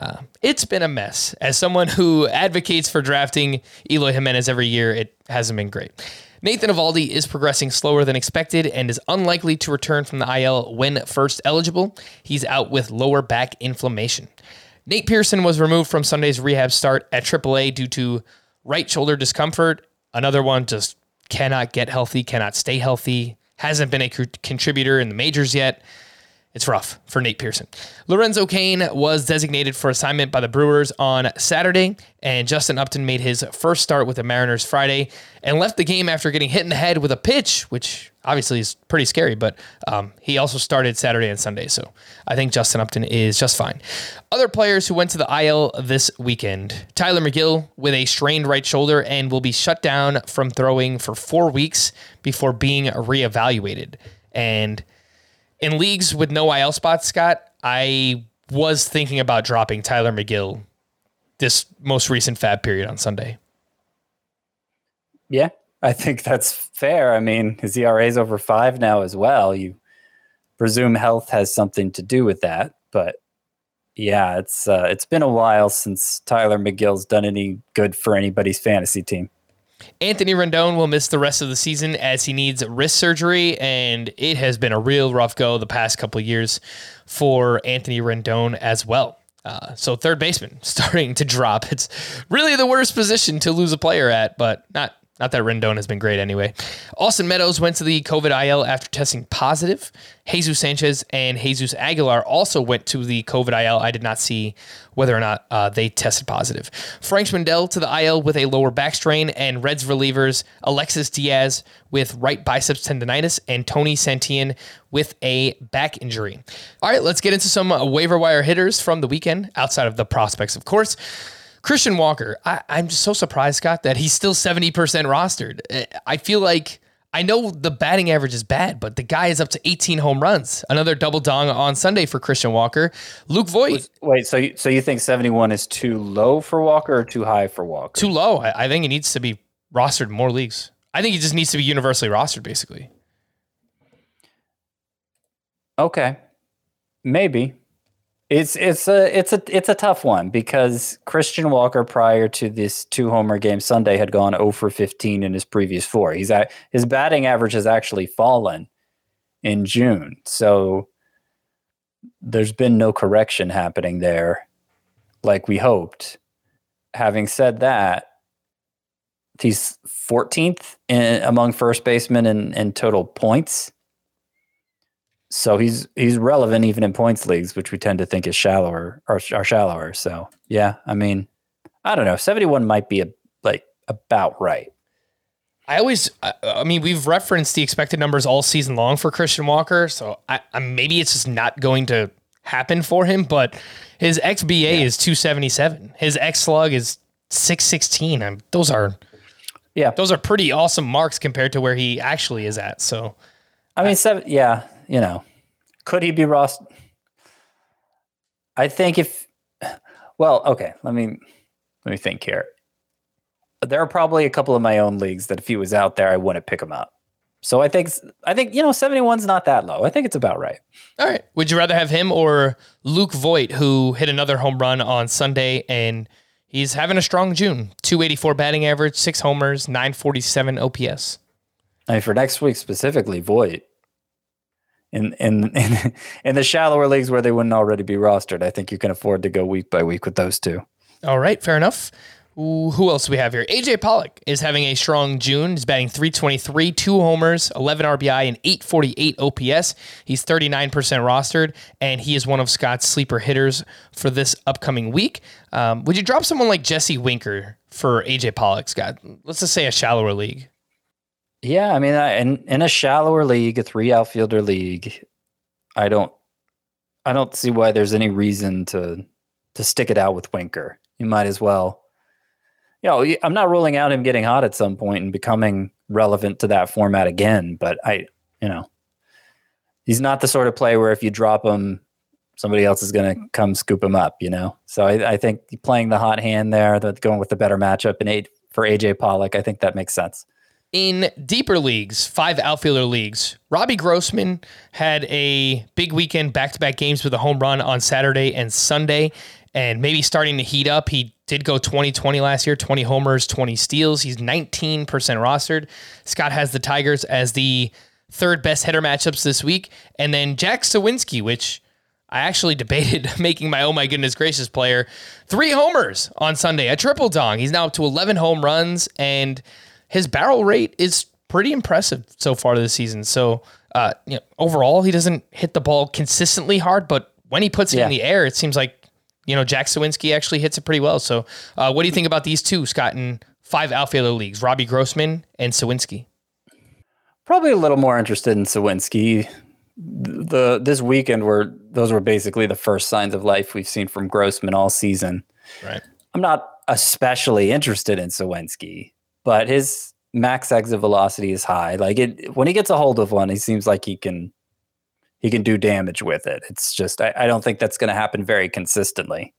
uh, it's been a mess. As someone who advocates for drafting Eloy Jimenez every year, it hasn't been great. Nathan Eovaldi is progressing slower than expected and is unlikely to return from the IL when first eligible. He's out with lower back inflammation. Nate Pearson was removed from Sunday's rehab start at AAA due to right shoulder discomfort. Another one just cannot get healthy, cannot stay healthy, hasn't been a contributor in the majors yet. It's rough for Nate Pearson. Lorenzo Cain was designated for assignment by the Brewers on Saturday, and Justin Upton made his first start with the Mariners Friday and left the game after getting hit in the head with a pitch, which obviously is pretty scary, but um, he also started Saturday and Sunday, so I think Justin Upton is just fine. Other players who went to the IL this weekend Tylor Megill with a strained right shoulder and will be shut down from throwing for four weeks before being reevaluated. And in leagues with no IL spots, Scott, I was thinking about dropping Tylor Megill this most recent FAAB period on Sunday. Yeah, I think that's fair. I mean, his ERA is over five now as well. You presume health has something to do with that, but yeah, it's uh, it's been a while since Tylor Megill's done any good for anybody's fantasy team. Anthony Rendon will miss the rest of the season as he needs wrist surgery, and it has been a real rough go the past couple years for Anthony Rendon as well. Uh, so third baseman starting to drop. It's really the worst position to lose a player at, but not not that Rendon has been great anyway. Austin Meadows went to the COVID IL after testing positive. Jesus Sanchez and Jesus Aguilar also went to the COVID IL. I did not see whether or not uh, they tested positive. Frank Schwindel to the IL with a lower back strain, and Reds relievers Alexis Diaz with right biceps tendonitis and Tony Santillan with a back injury. All right, let's get into some waiver wire hitters from the weekend outside of the prospects, of course. Christian Walker, I, am just so surprised, Scott, that he's still 70% rostered. Eh, I feel like I know the batting average is bad, but the guy is up to 18 home runs. Another double dong on Sunday for Christian Walker. Luke Voit. Wait, so you, so you think 71 is too low for Walker or too high for Walker? Too low. I, I think he needs to be rostered more leagues. I think he just needs to be universally rostered, basically. Okay, maybe. It's it's a it's a it's a tough one because Christian Walker prior to this two homer game Sunday had gone 0 for 15 in his previous four. He's at his batting average has actually fallen in June. So there's been no correction happening there. like we hoped. Having said that, he's 14th in, among first basemen in, in total points. So he's he's relevant even in points leagues, which we tend to think is shallower or are shallower. So yeah, I mean, I don't know. 71 might be a, like about right. I always, I, I mean, we've referenced the expected numbers all season long for Christian Walker, so I, I maybe it's just not going to happen for him. But his xBA yeah. is 277. His X slug is 616. I'm those are, yeah, those are pretty awesome marks compared to where he actually is at. So, I mean, seven, yeah, you know, could he be Ross? I think if, well, okay, let me let me think here. There are probably a couple of my own leagues that if he was out there, I wouldn't pick him up. So I think I think you know 71's not that low. I think it's about right. All right. Would you rather have him or Luke Voit, who hit another home run on Sunday and he's having a strong June? 284 batting average, six homers, 947 OPS. I mean, for next week specifically, Voit in in in in the shallower leagues where they wouldn't already be rostered, I think you can afford to go week by week with those two. All right, fair enough. who else do we have here? AJ Pollock is having a strong June. He's batting 323, two homers, 11 RBI, and 848 OPS. He's 39% rostered, and he is one of Scott's sleeper hitters for this upcoming week. Um, would you drop someone like Jesse Winker for AJ Pollock, Scott? Let's just say a shallower league. Yeah, I mean, in in a shallower league, a three outfielder league, I don't, I don't see why there's any reason to to stick it out with Winker. You might as well. You know, I'm not ruling out him getting hot at some point and becoming relevant to that format again, but I, you know, he's not the sort of player where if you drop him, somebody else is going to come scoop him up. You know, so I, I think playing the hot hand there, that going with the better matchup and eight for AJ Pollock, I think that makes sense. In deeper leagues, five outfielder leagues, Robbie Grossman had a big weekend back to back games with a home run on Saturday and Sunday, and maybe starting to heat up. He did go 20 20 last year, 20 homers, 20 steals. He's 19% rostered. Scott has the Tigers as the third best hitter matchups this week. And then Jack Suwinski, which I actually debated making my oh my goodness gracious player three homers on Sunday, a triple dong. He's now up to 11 home runs and his barrel rate is pretty impressive so far this season. So, uh, you know, overall, he doesn't hit the ball consistently hard, but when he puts it yeah. in the air, it seems like you know Jack Suwinski actually hits it pretty well. So, uh, what do you think about these two, Scott, in five outfielder leagues, Robbie Grossman and Suwinski? Probably a little more interested in Suwinski. The this weekend were those were basically the first signs of life we've seen from Grossman all season. Right. I'm not especially interested in Suwinski but his max exit velocity is high. Like it when he gets a hold of one, he seems like he can he can do damage with it. It's just I, I don't think that's going to happen very consistently.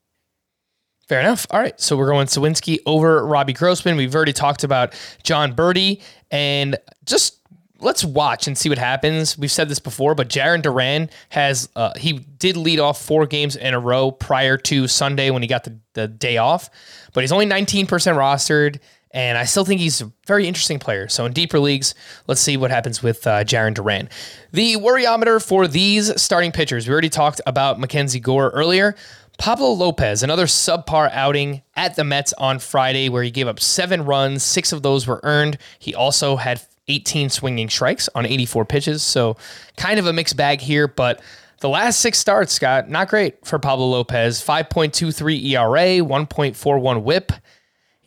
Fair enough. All right. So we're going Suwinski over Robbie Grossman. We've already talked about Jon Berti and just let's watch and see what happens. We've said this before, but Jarren Duran has uh, he did lead off four games in a row prior to Sunday when he got the, the day off, but he's only 19% rostered. And I still think he's a very interesting player. So in deeper leagues, let's see what happens with uh, Jarren Duran. The worryometer for these starting pitchers. We already talked about Mackenzie Gore earlier. Pablo Lopez, another subpar outing at the Mets on Friday, where he gave up seven runs. Six of those were earned. He also had 18 swinging strikes on 84 pitches. So kind of a mixed bag here, but the last six starts, Scott, not great for Pablo Lopez. 5.23 ERA, 1.41 whip.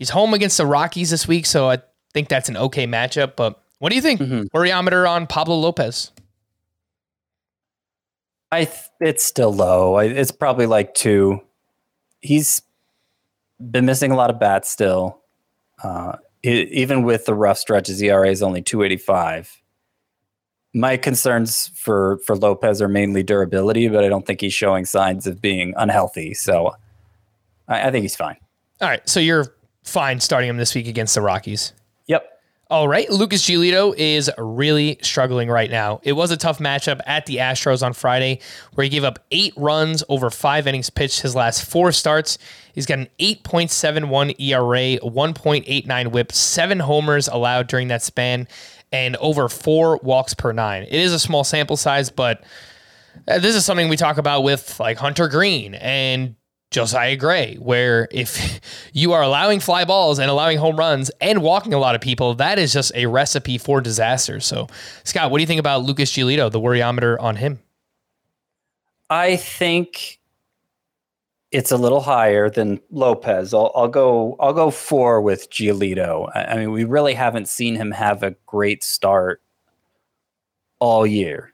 He's home against the Rockies this week, so I think that's an okay matchup. But what do you think? Mm-hmm. Worryometer on Pablo Lopez? I th- it's still low. I, it's probably like two. He's been missing a lot of bats still. Uh, it, even with the rough stretches, ERA is only 285. My concerns for for Lopez are mainly durability, but I don't think he's showing signs of being unhealthy. So I, I think he's fine. All right. So you're fine starting him this week against the Rockies. Yep. All right. Lucas Giolito is really struggling right now. It was a tough matchup at the Astros on Friday where he gave up eight runs over five innings pitched his last four starts. He's got an 8.71 ERA, 1.89 whip, seven homers allowed during that span, and over four walks per nine. It is a small sample size, but uh, this is something we talk about with like Hunter Greene and Josiah Gray, where if you are allowing fly balls and allowing home runs and walking a lot of people, that is just a recipe for disaster. So, Scott, what do you think about Lucas Giolito, the worryometer on him? I think it's a little higher than Lopez. I'll, I'll go. I'll go four with Giolito. I, I mean, we really haven't seen him have a great start all year.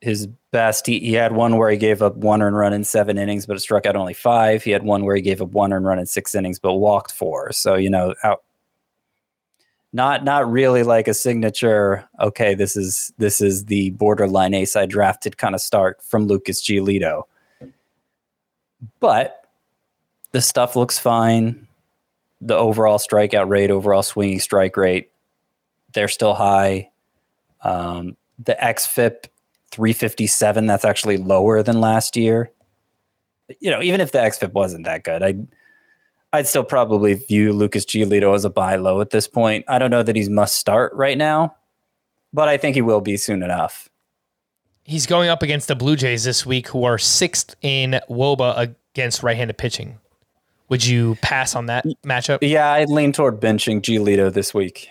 His best, he, he had one where he gave up one earned run in seven innings, but it struck out only five. He had one where he gave up one earned run in six innings, but walked four. So you know, out, not not really like a signature. Okay, this is this is the borderline ace I drafted kind of start from Lucas Giolito. But the stuff looks fine. The overall strikeout rate, overall swinging strike rate, they're still high. Um, the xFIP 357, that's actually lower than last year. You know, even if the xFIP wasn't that good, I'd I'd still probably view Lucas Giolito as a buy low at this point. I don't know that he's must start right now, but I think he will be soon enough. He's going up against the Blue Jays this week, who are sixth in WOBA against right-handed pitching. Would you pass on that matchup? Yeah, I'd lean toward benching Giolito this week.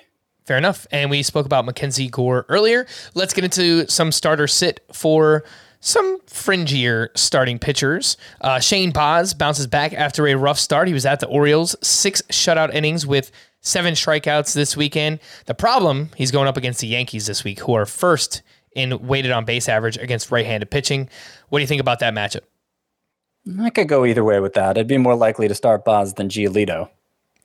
Fair enough. And we spoke about Mackenzie Gore earlier. Let's get into some starter sit for some fringier starting pitchers. Uh, Shane Baz bounces back after a rough start. He was at the Orioles, six shutout innings with seven strikeouts this weekend. The problem, he's going up against the Yankees this week, who are first in weighted on base average against right handed pitching. What do you think about that matchup? I could go either way with that. I'd be more likely to start Baz than Giolito.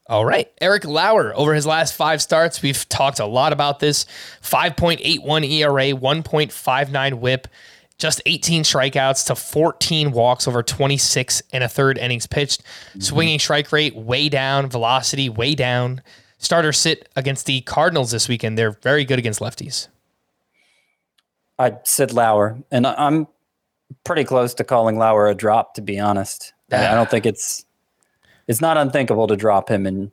All right. Eric Lauer, over his last five starts, we've talked a lot about this 5.81 ERA, 1.59 whip, just 18 strikeouts to 14 walks over 26 and a third innings pitched. Mm-hmm. Swinging strike rate way down, velocity way down. Starter sit against the Cardinals this weekend. They're very good against lefties. I said Lauer, and I'm pretty close to calling Lauer a drop, to be honest. I don't think it's it's not unthinkable to drop him in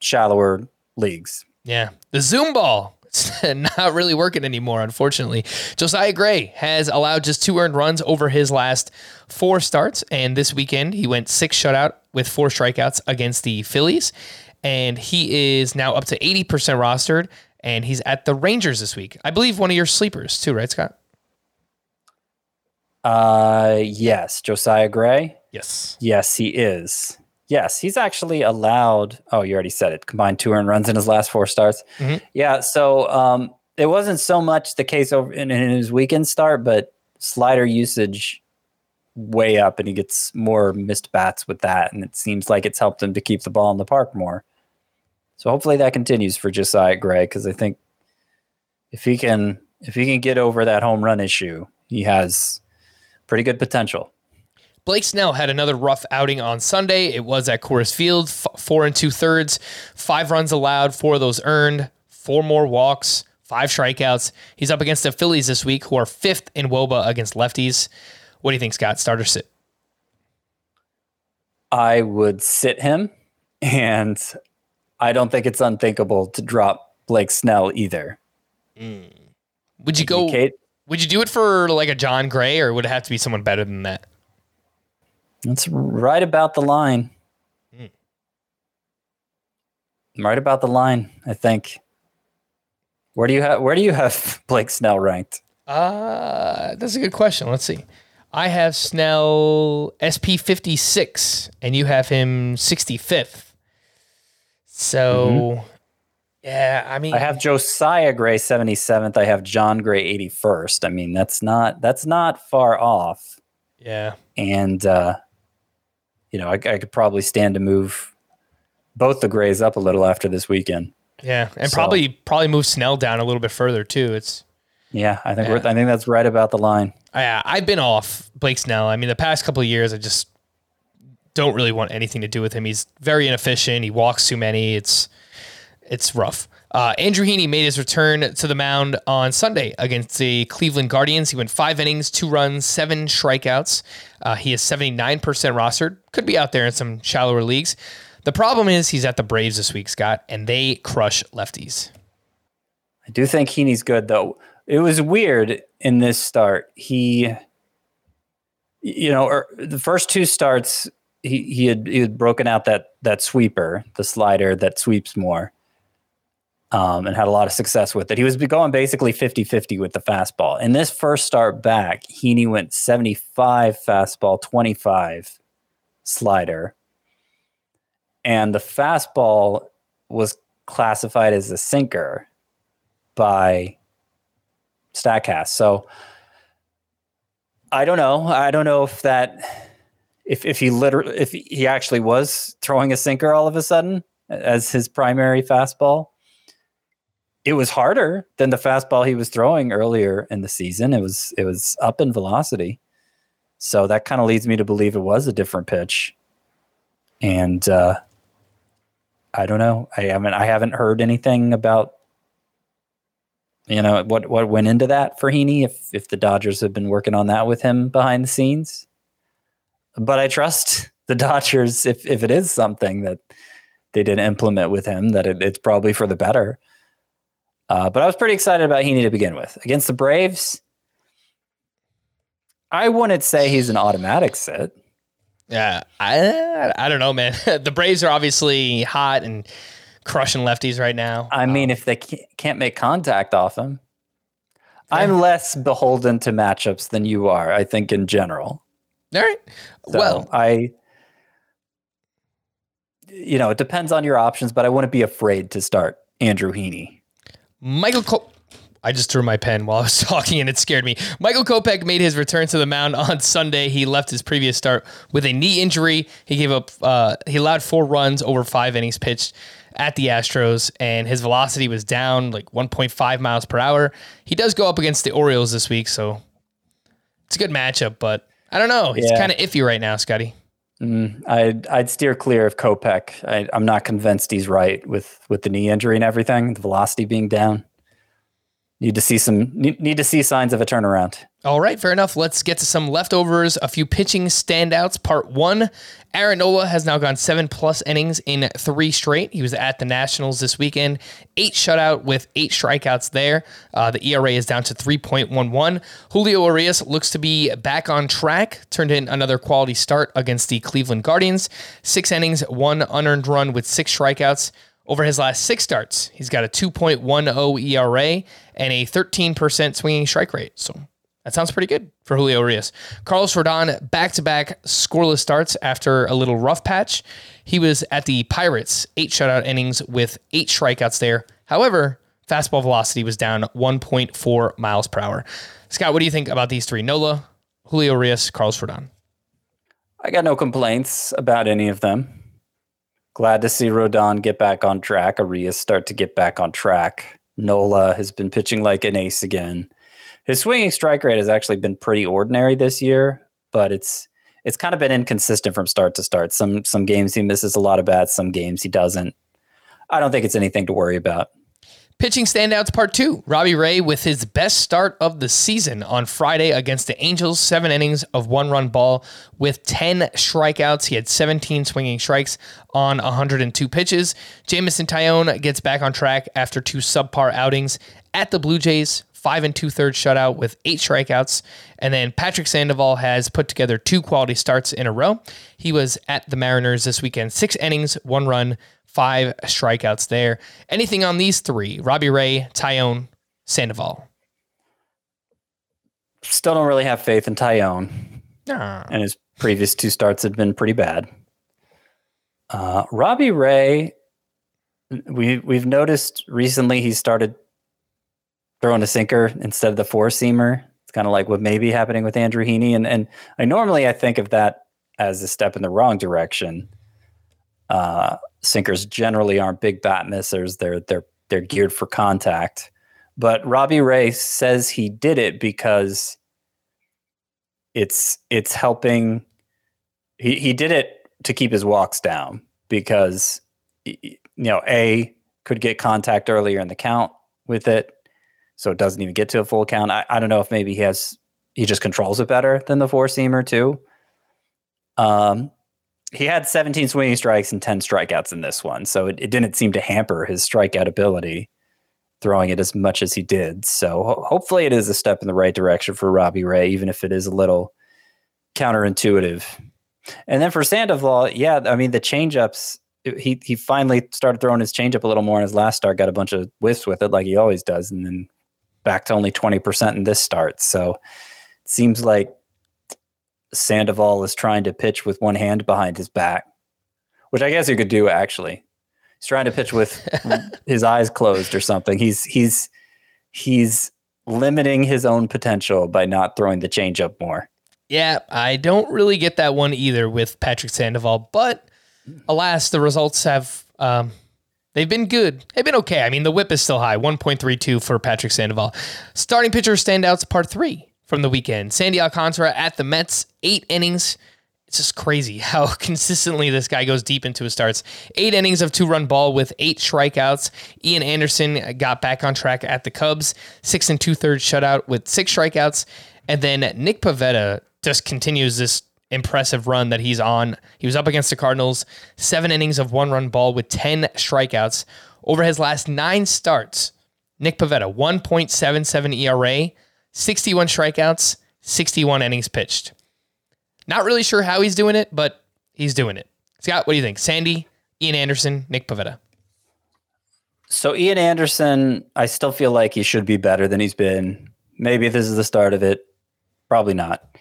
shallower leagues. Yeah. The Zoom ball. It's not really working anymore, unfortunately. Josiah Gray has allowed just two earned runs over his last four starts. And this weekend, he went six shutout with four strikeouts against the Phillies. And he is now up to 80% rostered. And he's at the Rangers this week. I believe one of your sleepers, too, right, Scott? Uh, yes. Josiah Gray? Yes. Yes, he is. Yes, he's actually allowed. Oh, you already said it. Combined two earned runs in his last four starts. Mhm. Yeah, so um, it wasn't so much the case over in, in his weekend start, but slider usage way up, and he gets more missed bats with that, and it seems like it's helped him to keep the ball in the park more. So hopefully that continues for Josiah Gray because I think if he can if he can get over that home run issue, he has pretty good potential. Blake Snell had another rough outing on Sunday. It was at Coors Field, f- four and two thirds, five runs allowed, four of those earned, four more walks, five strikeouts. He's up against the Phillies this week, who are fifth in WOBA against lefties. What do you think, Scott? Starter sit. I would sit him, and I don't think it's unthinkable to drop Blake Snell either. Hmm. Would you go? Would you do it for like a Jon Gray, or would it have to be someone better than that? That's right about the line. Hmm. Right about the line, I think. Where do you have Where do you have Blake Snell ranked? Uh, that's a good question. Let's see. I have Snell SP fifty six, and you have him sixty fifth. So, yeah, I mean, I have Josiah Gray seventy seventh. I have Jon Gray eighty first. I mean, that's not that's not far off. yeah, and uh, you know I, I could probably stand to move both the Grays up a little after this weekend. yeah, and So- probably probably move Snell down a little bit further too. It's Yeah, I think Yeah. We're, I think that's right about the line. yeah, I've been off Blake Snell. I mean, the past couple of years, I just don't really want anything to do with him. He's very inefficient. He walks too many. It's it's rough. Uh, Andrew Heaney made his return to the mound on Sunday against the Cleveland Guardians. He went five innings, two runs, seven strikeouts. Uh, he is 79% rostered. Could be out there in some shallower leagues. The problem is he's at the Braves this week, Scott, and they crush lefties. I do think Heaney's good though. It was weird in this start. He, you know, er, the first two starts he he had he had broken out that that sweeper, the slider that sweeps more. Um, and had a lot of success with it. He was going basically 50 50 with the fastball. In this first start back, Heaney went 75 fastball, 25 slider. And the fastball was classified as a sinker by Statcast. So I don't know. I don't know if that if if he literally if he actually was throwing a sinker all of a sudden as his primary fastball. It was harder than the fastball he was throwing earlier in the season. It was it was up in velocity. So that kind of leads me to believe it was a different pitch. And uh, I don't know. I haven't I haven't heard anything about you know what what went into that for Heaney if if the Dodgers have been working on that with him behind the scenes. But I trust the Dodgers if if it is something that they did implement with him that it, it's probably for the better. Uh, but I was pretty excited about Heaney to begin with against the Braves. I wouldn't say he's an automatic sit. Yeah, I I don't know, man. the Braves are obviously hot and crushing lefties right now. I mean, if they can't make contact off him, I'm less beholden to matchups than you are. I think in general. All right. So well, I, you know, it depends on your options, but I wouldn't be afraid to start Andrew Heaney. Michael Cole. I just threw my pen while I was talking and it scared me. Michael Kopech made his return to the mound on Sunday. He left his previous start with a knee injury. He gave up, uh, he allowed four runs over five innings pitched at the Astros, and his velocity was down like 1.5 miles per hour. He does go up against the Orioles this week, so it's a good matchup, but I don't know. He's Yeah. kind of iffy right now, Scotty. Mm, I'd I'd steer clear of Kopech. I, I'm not convinced he's right with with the knee injury and everything. The velocity being down. Need to see some need, to see signs of a turnaround. All right, fair enough. Let's get to some leftovers. A few pitching standouts. Part one Aaron Nola has now gone seven plus innings in three straight. He was at the Nationals this weekend, eight shutout with eight strikeouts there. Uh, the ERA is down to 3.11. Julio Urias looks to be back on track, turned in another quality start against the Cleveland Guardians. Six innings, one unearned run with six strikeouts. Over his last six starts, he's got a 2.10 ERA and a 13% swinging strike rate. So that sounds pretty good for Julio Urias. Carlos Rodon back to back scoreless starts after a little rough patch. He was at the Pirates, eight shutout innings with eight strikeouts there. However, fastball velocity was down 1.4 miles per hour. Scott, what do you think about these three? Nola, Julio Urias, Carlos Rodon. I got no complaints about any of them. Glad to see Rodon get back on track. Urias start to get back on track. Nola has been pitching like an ace again. His swinging strike rate has actually been pretty ordinary this year, but it's it's kind of been inconsistent from start to start. Some some games he misses a lot of bats, some games he doesn't. I don't think it's anything to worry about. Pitching standouts part two. Robbie Ray with his best start of the season on Friday against the Angels. Seven innings of one run ball with 10 strikeouts. He had 17 swinging strikes on 102 pitches. Jameson Taillon gets back on track after two subpar outings at the Blue Jays. Five and two thirds shutout with eight strikeouts. And then Patrick Sandoval has put together two quality starts in a row. He was at the Mariners this weekend, six innings, one run, five strikeouts there. Anything on these three? Robbie Ray, Taillon, Sandoval. Still don't really have faith in Taillon. Ah. and his previous two starts had been pretty bad. Uh, Robbie Ray, we we've noticed recently he started throwing a sinker instead of the four seamer. It's kind of like what may be happening with Andrew Heaney, and and I normally I think of that as a step in the wrong direction. Uh, sinkers generally aren't big bat missers; they're they're they're geared for contact. But Robbie Ray says he did it because it's it's helping. He he did it to keep his walks down because you know a could get contact earlier in the count with it so it doesn't even get to a full count. I, I don't know if maybe he has he just controls it better than the four seamer too. Um he had 17 swinging strikes and 10 strikeouts in this one so it, it didn't seem to hamper his strikeout ability throwing it as much as he did. So ho- hopefully it is a step in the right direction for Robbie Ray, even if it is a little counterintuitive And then for Sandoval, yeah, I mean the changeups. He he finally started throwing his changeup a little more in his last start. Got a bunch of whiffs with it, like he always does, and then back to only twenty percent in this start. So it seems like Sandoval is trying to pitch with one hand behind his back, which I guess you could do actually. He's trying to pitch with his eyes closed or something. He's he's he's limiting his own potential by not throwing the changeup more. Yeah, I don't really get that one either with Patrick Sandoval, but alas, the results have um, they've been good. They've been okay. I mean, the whip is still high, 1.32 for Patrick Sandoval. Starting pitcher standouts part three from the weekend. Sandy Alcantara at the Mets, eight innings. It's just crazy how consistently this guy goes deep into his starts. Eight innings of two run ball with eight strikeouts. Ian Anderson got back on track at the Cubs, six and two thirds shutout with six strikeouts. And then Nick Pivetta just continues this impressive run that he's on. He was up against the Cardinals, seven innings of one run ball with 10 strikeouts. Over his last nine starts, Nick Pivetta, 1.77 ERA, 61 strikeouts, 61 innings pitched. Not really sure how he's doing it, but he's doing it. Scott, what do you think? Sandy, Ian Anderson, Nick Pivetta. So Ian Anderson, I still feel like he should be better than he's been. Maybe this is the start of it. Probably not.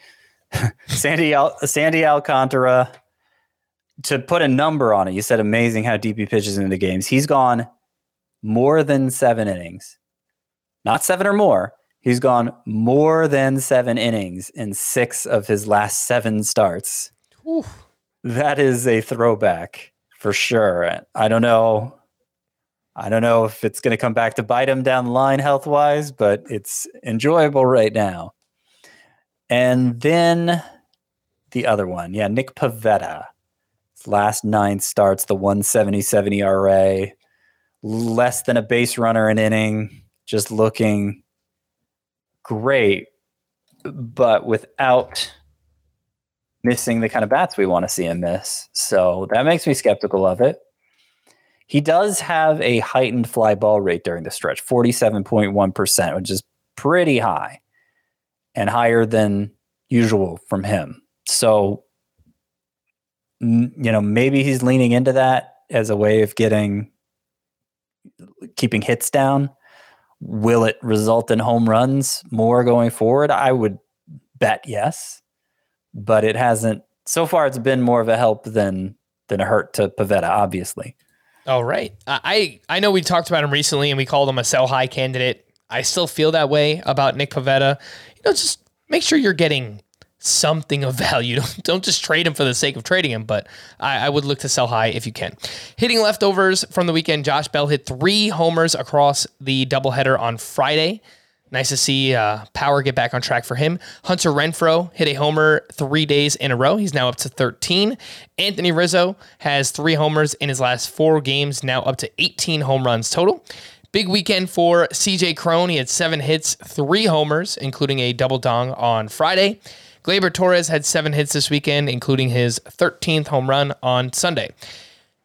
Sandy Al- Sandy Alcantara. To put a number on it, you said amazing how deep he pitches into games. He's gone more than seven innings, not seven or more. He's gone more than seven innings in six of his last seven starts. Whew. That is a throwback for sure. I don't know. I don't know if it's going to come back to bite him down the line health wise, but it's enjoyable right now. And then the other one, yeah, Nick Pivetta. His last nine starts, the 177 ERA, less than a base runner an inning, just looking great, but without missing the kind of bats we want to see him miss. So that makes me skeptical of it. He does have a heightened fly ball rate during the stretch, 47.1%, which is pretty high and higher than usual from him. So, you know, maybe he's leaning into that as a way of getting keeping hits down. Will it result in home runs more going forward? I would bet yes, but it hasn't. So far, it's been more of a help than than a hurt to Pivetta, obviously. All right. I I know we talked about him recently and we called him a sell high candidate. I still feel that way about Nick Pivetta. You know, just make sure you're getting something of value. Don't, don't just trade him for the sake of trading him, but I, I, would look to sell high if you can. Hitting leftovers from the weekend, Josh Bell hit three homers across the doubleheader on Friday. Nice to see uh, power get back on track for him. Hunter Renfroe hit a homer three days in a row. He's now up to 13. Anthony Rizzo has three homers in his last four games, now up to 18 home runs total. Big weekend for CJ Cron. He had seven hits, three homers, including a double dong on Friday. Gleyber Torres had seven hits this weekend, including his 13th home run on Sunday.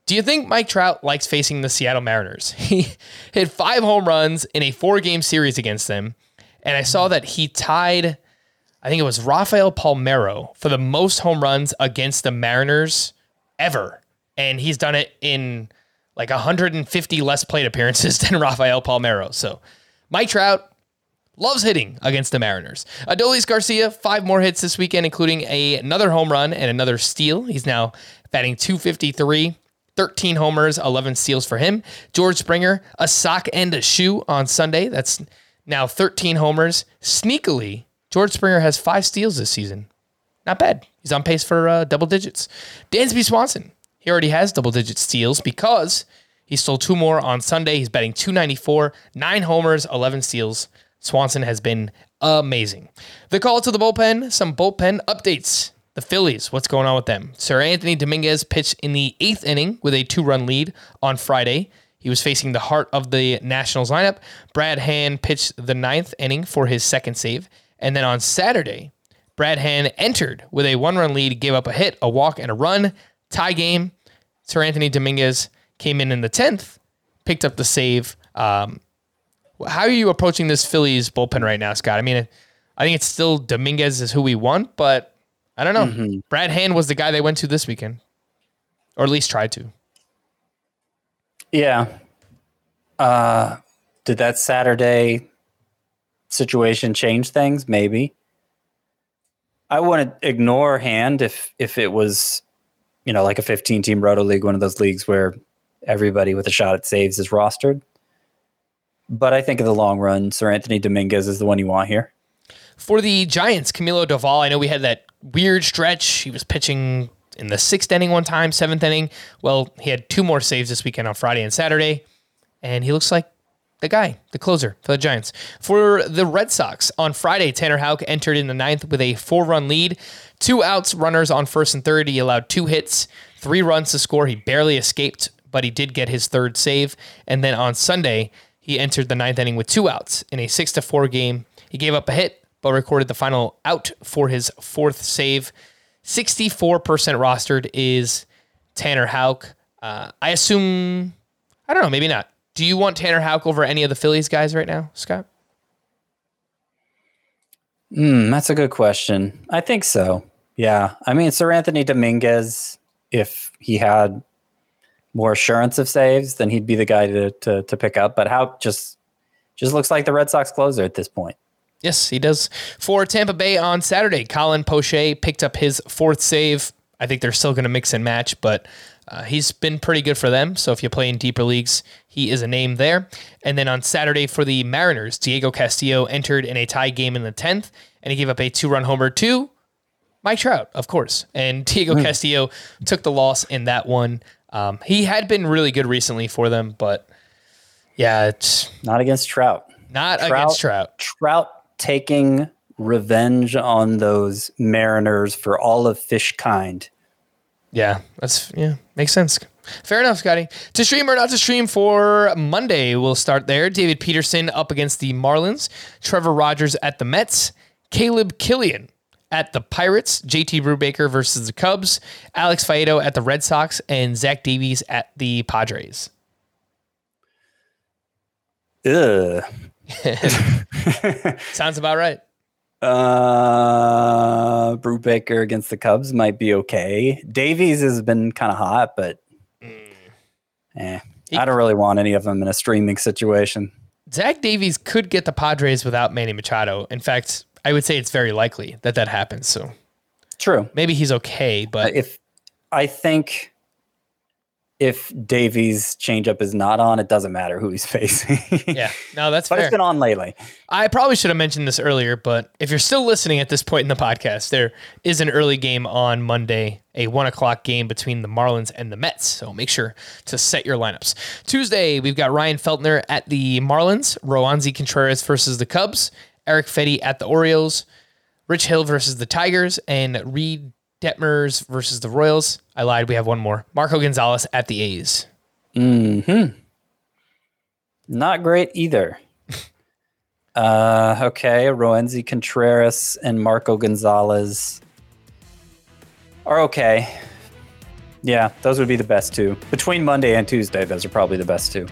Do you think Mike Trout likes facing the Seattle Mariners? He hit five home runs in a four game series against them. And I saw that he tied, I think it was Rafael Palmeiro for the most home runs against the Mariners ever. And he's done it in like 150 less plate appearances than Rafael Palmeiro. So Mike Trout loves hitting against the Mariners. Adolis Garcia, five more hits this weekend, including a, another home run and another steal. He's now batting 253. 13 homers, 11 steals for him. George Springer, a sock and a shoe on Sunday. That's now 13 homers. Sneakily, George Springer has five steals this season. Not bad. He's on pace for uh, double digits. Dansby Swanson, he already has double digit steals because he stole two more on Sunday. He's betting 294, nine homers, 11 steals. Swanson has been amazing. The call to the bullpen, some bullpen updates. The Phillies, what's going on with them? Seranthony Dominguez pitched in the eighth inning with a two run lead on Friday. He was facing the heart of the Nationals lineup. Brad Hand pitched the ninth inning for his second save. And then on Saturday, Brad Hand entered with a one run lead, gave up a hit, a walk, and a run. Tie game. Seranthony Dominguez came in in the 10th, picked up the save. Um, how are you approaching this Phillies bullpen right now, Scott? I mean, I think it's still Dominguez is who we want, but I don't know. Mm-hmm. Brad Hand was the guy they went to this weekend, or at least tried to. Yeah. Uh, did that Saturday situation change things? Maybe. I wouldn't ignore hand if if it was, you know, like a 15 team roto league, one of those leagues where everybody with a shot at saves is rostered. But I think in the long run, Seranthony Dominguez is the one you want here. For the Giants, Camilo Doval, I know we had that weird stretch. He was pitching in the sixth inning one time, seventh inning. Well, he had two more saves this weekend on Friday and Saturday, and he looks like the guy, the closer for the Giants. For the Red Sox, on Friday, Tanner Houck entered in the ninth with a four run lead. Two outs, runners on first and third. He allowed two hits, three runs to score. He barely escaped, but he did get his third save. And then on Sunday, he entered the ninth inning with two outs in a six to four game. He gave up a hit, but recorded the final out for his fourth save. 64% rostered is Tanner Houck. Uh, I assume, I don't know, maybe not. Do you want Tanner Houck over any of the Phillies guys right now, Scott? Hmm, that's a good question. I think so. Yeah. I mean, Seranthony Dominguez, if he had more assurance of saves, then he'd be the guy to to, to pick up. But Houck just just looks like the Red Sox closer at this point. Yes, he does. For Tampa Bay on Saturday, Colin Poche picked up his fourth save. I think they're still going to mix and match, but uh, he's been pretty good for them. So if you play in deeper leagues, he is a name there. And then on Saturday for the Mariners, Diego Castillo entered in a tie game in the 10th, and he gave up a two run homer to Mike Trout, of course. And Diego Castillo took the loss in that one. Um, he had been really good recently for them, but yeah, it's Not against Trout. not against Trout. Trout taking revenge on those Mariners for all of fish kind. Yeah, that's yeah, makes sense. Fair enough, Scotty. To stream or not to stream for Monday, we'll start there. David Peterson up against the Marlins, Trevor Rogers at the Mets, Caleb Killian at the Pirates, JT Brubaker versus the Cubs, Alex Faedo at the Red Sox, and Zach Davies at the Padres. Ugh. Sounds about right. Uh, Brubaker against the Cubs might be okay. Davies has been kind of hot, but eh, I don't really want any of them in a streaming situation. Zach Davies could get the Padres without Manny Machado. In fact, I would say it's very likely that that happens. So True. maybe he's okay, but If I think if Davies changeup is not on, it doesn't matter who he's facing. yeah, no, that's but fair. it's been on lately. I probably should have mentioned this earlier, but if you're still listening at this point in the podcast, there is an early game on Monday, a one o'clock game between the Marlins and the Mets. So make sure to set your lineups. Tuesday, we've got Ryan Feltner at the Marlins, Roansy Contreras versus the Cubs, Erick Fedde at the Orioles, Rich Hill versus the Tigers, and Reid Detmers versus the Royals. I lied. We have one more. Marco Gonzalez at the A's. Hmm. Not great either. uh, okay, Roansy Contreras and Marco Gonzalez are okay. Yeah, those would be the best two. Between Monday and Tuesday, those are probably the best two.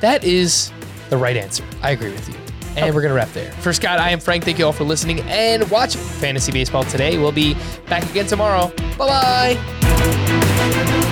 That is the right answer. I agree with you. And we're going to wrap there. For Scott, I am Frank. Thank you all for listening and watching Fantasy Baseball today. We'll be back again tomorrow. Bye bye.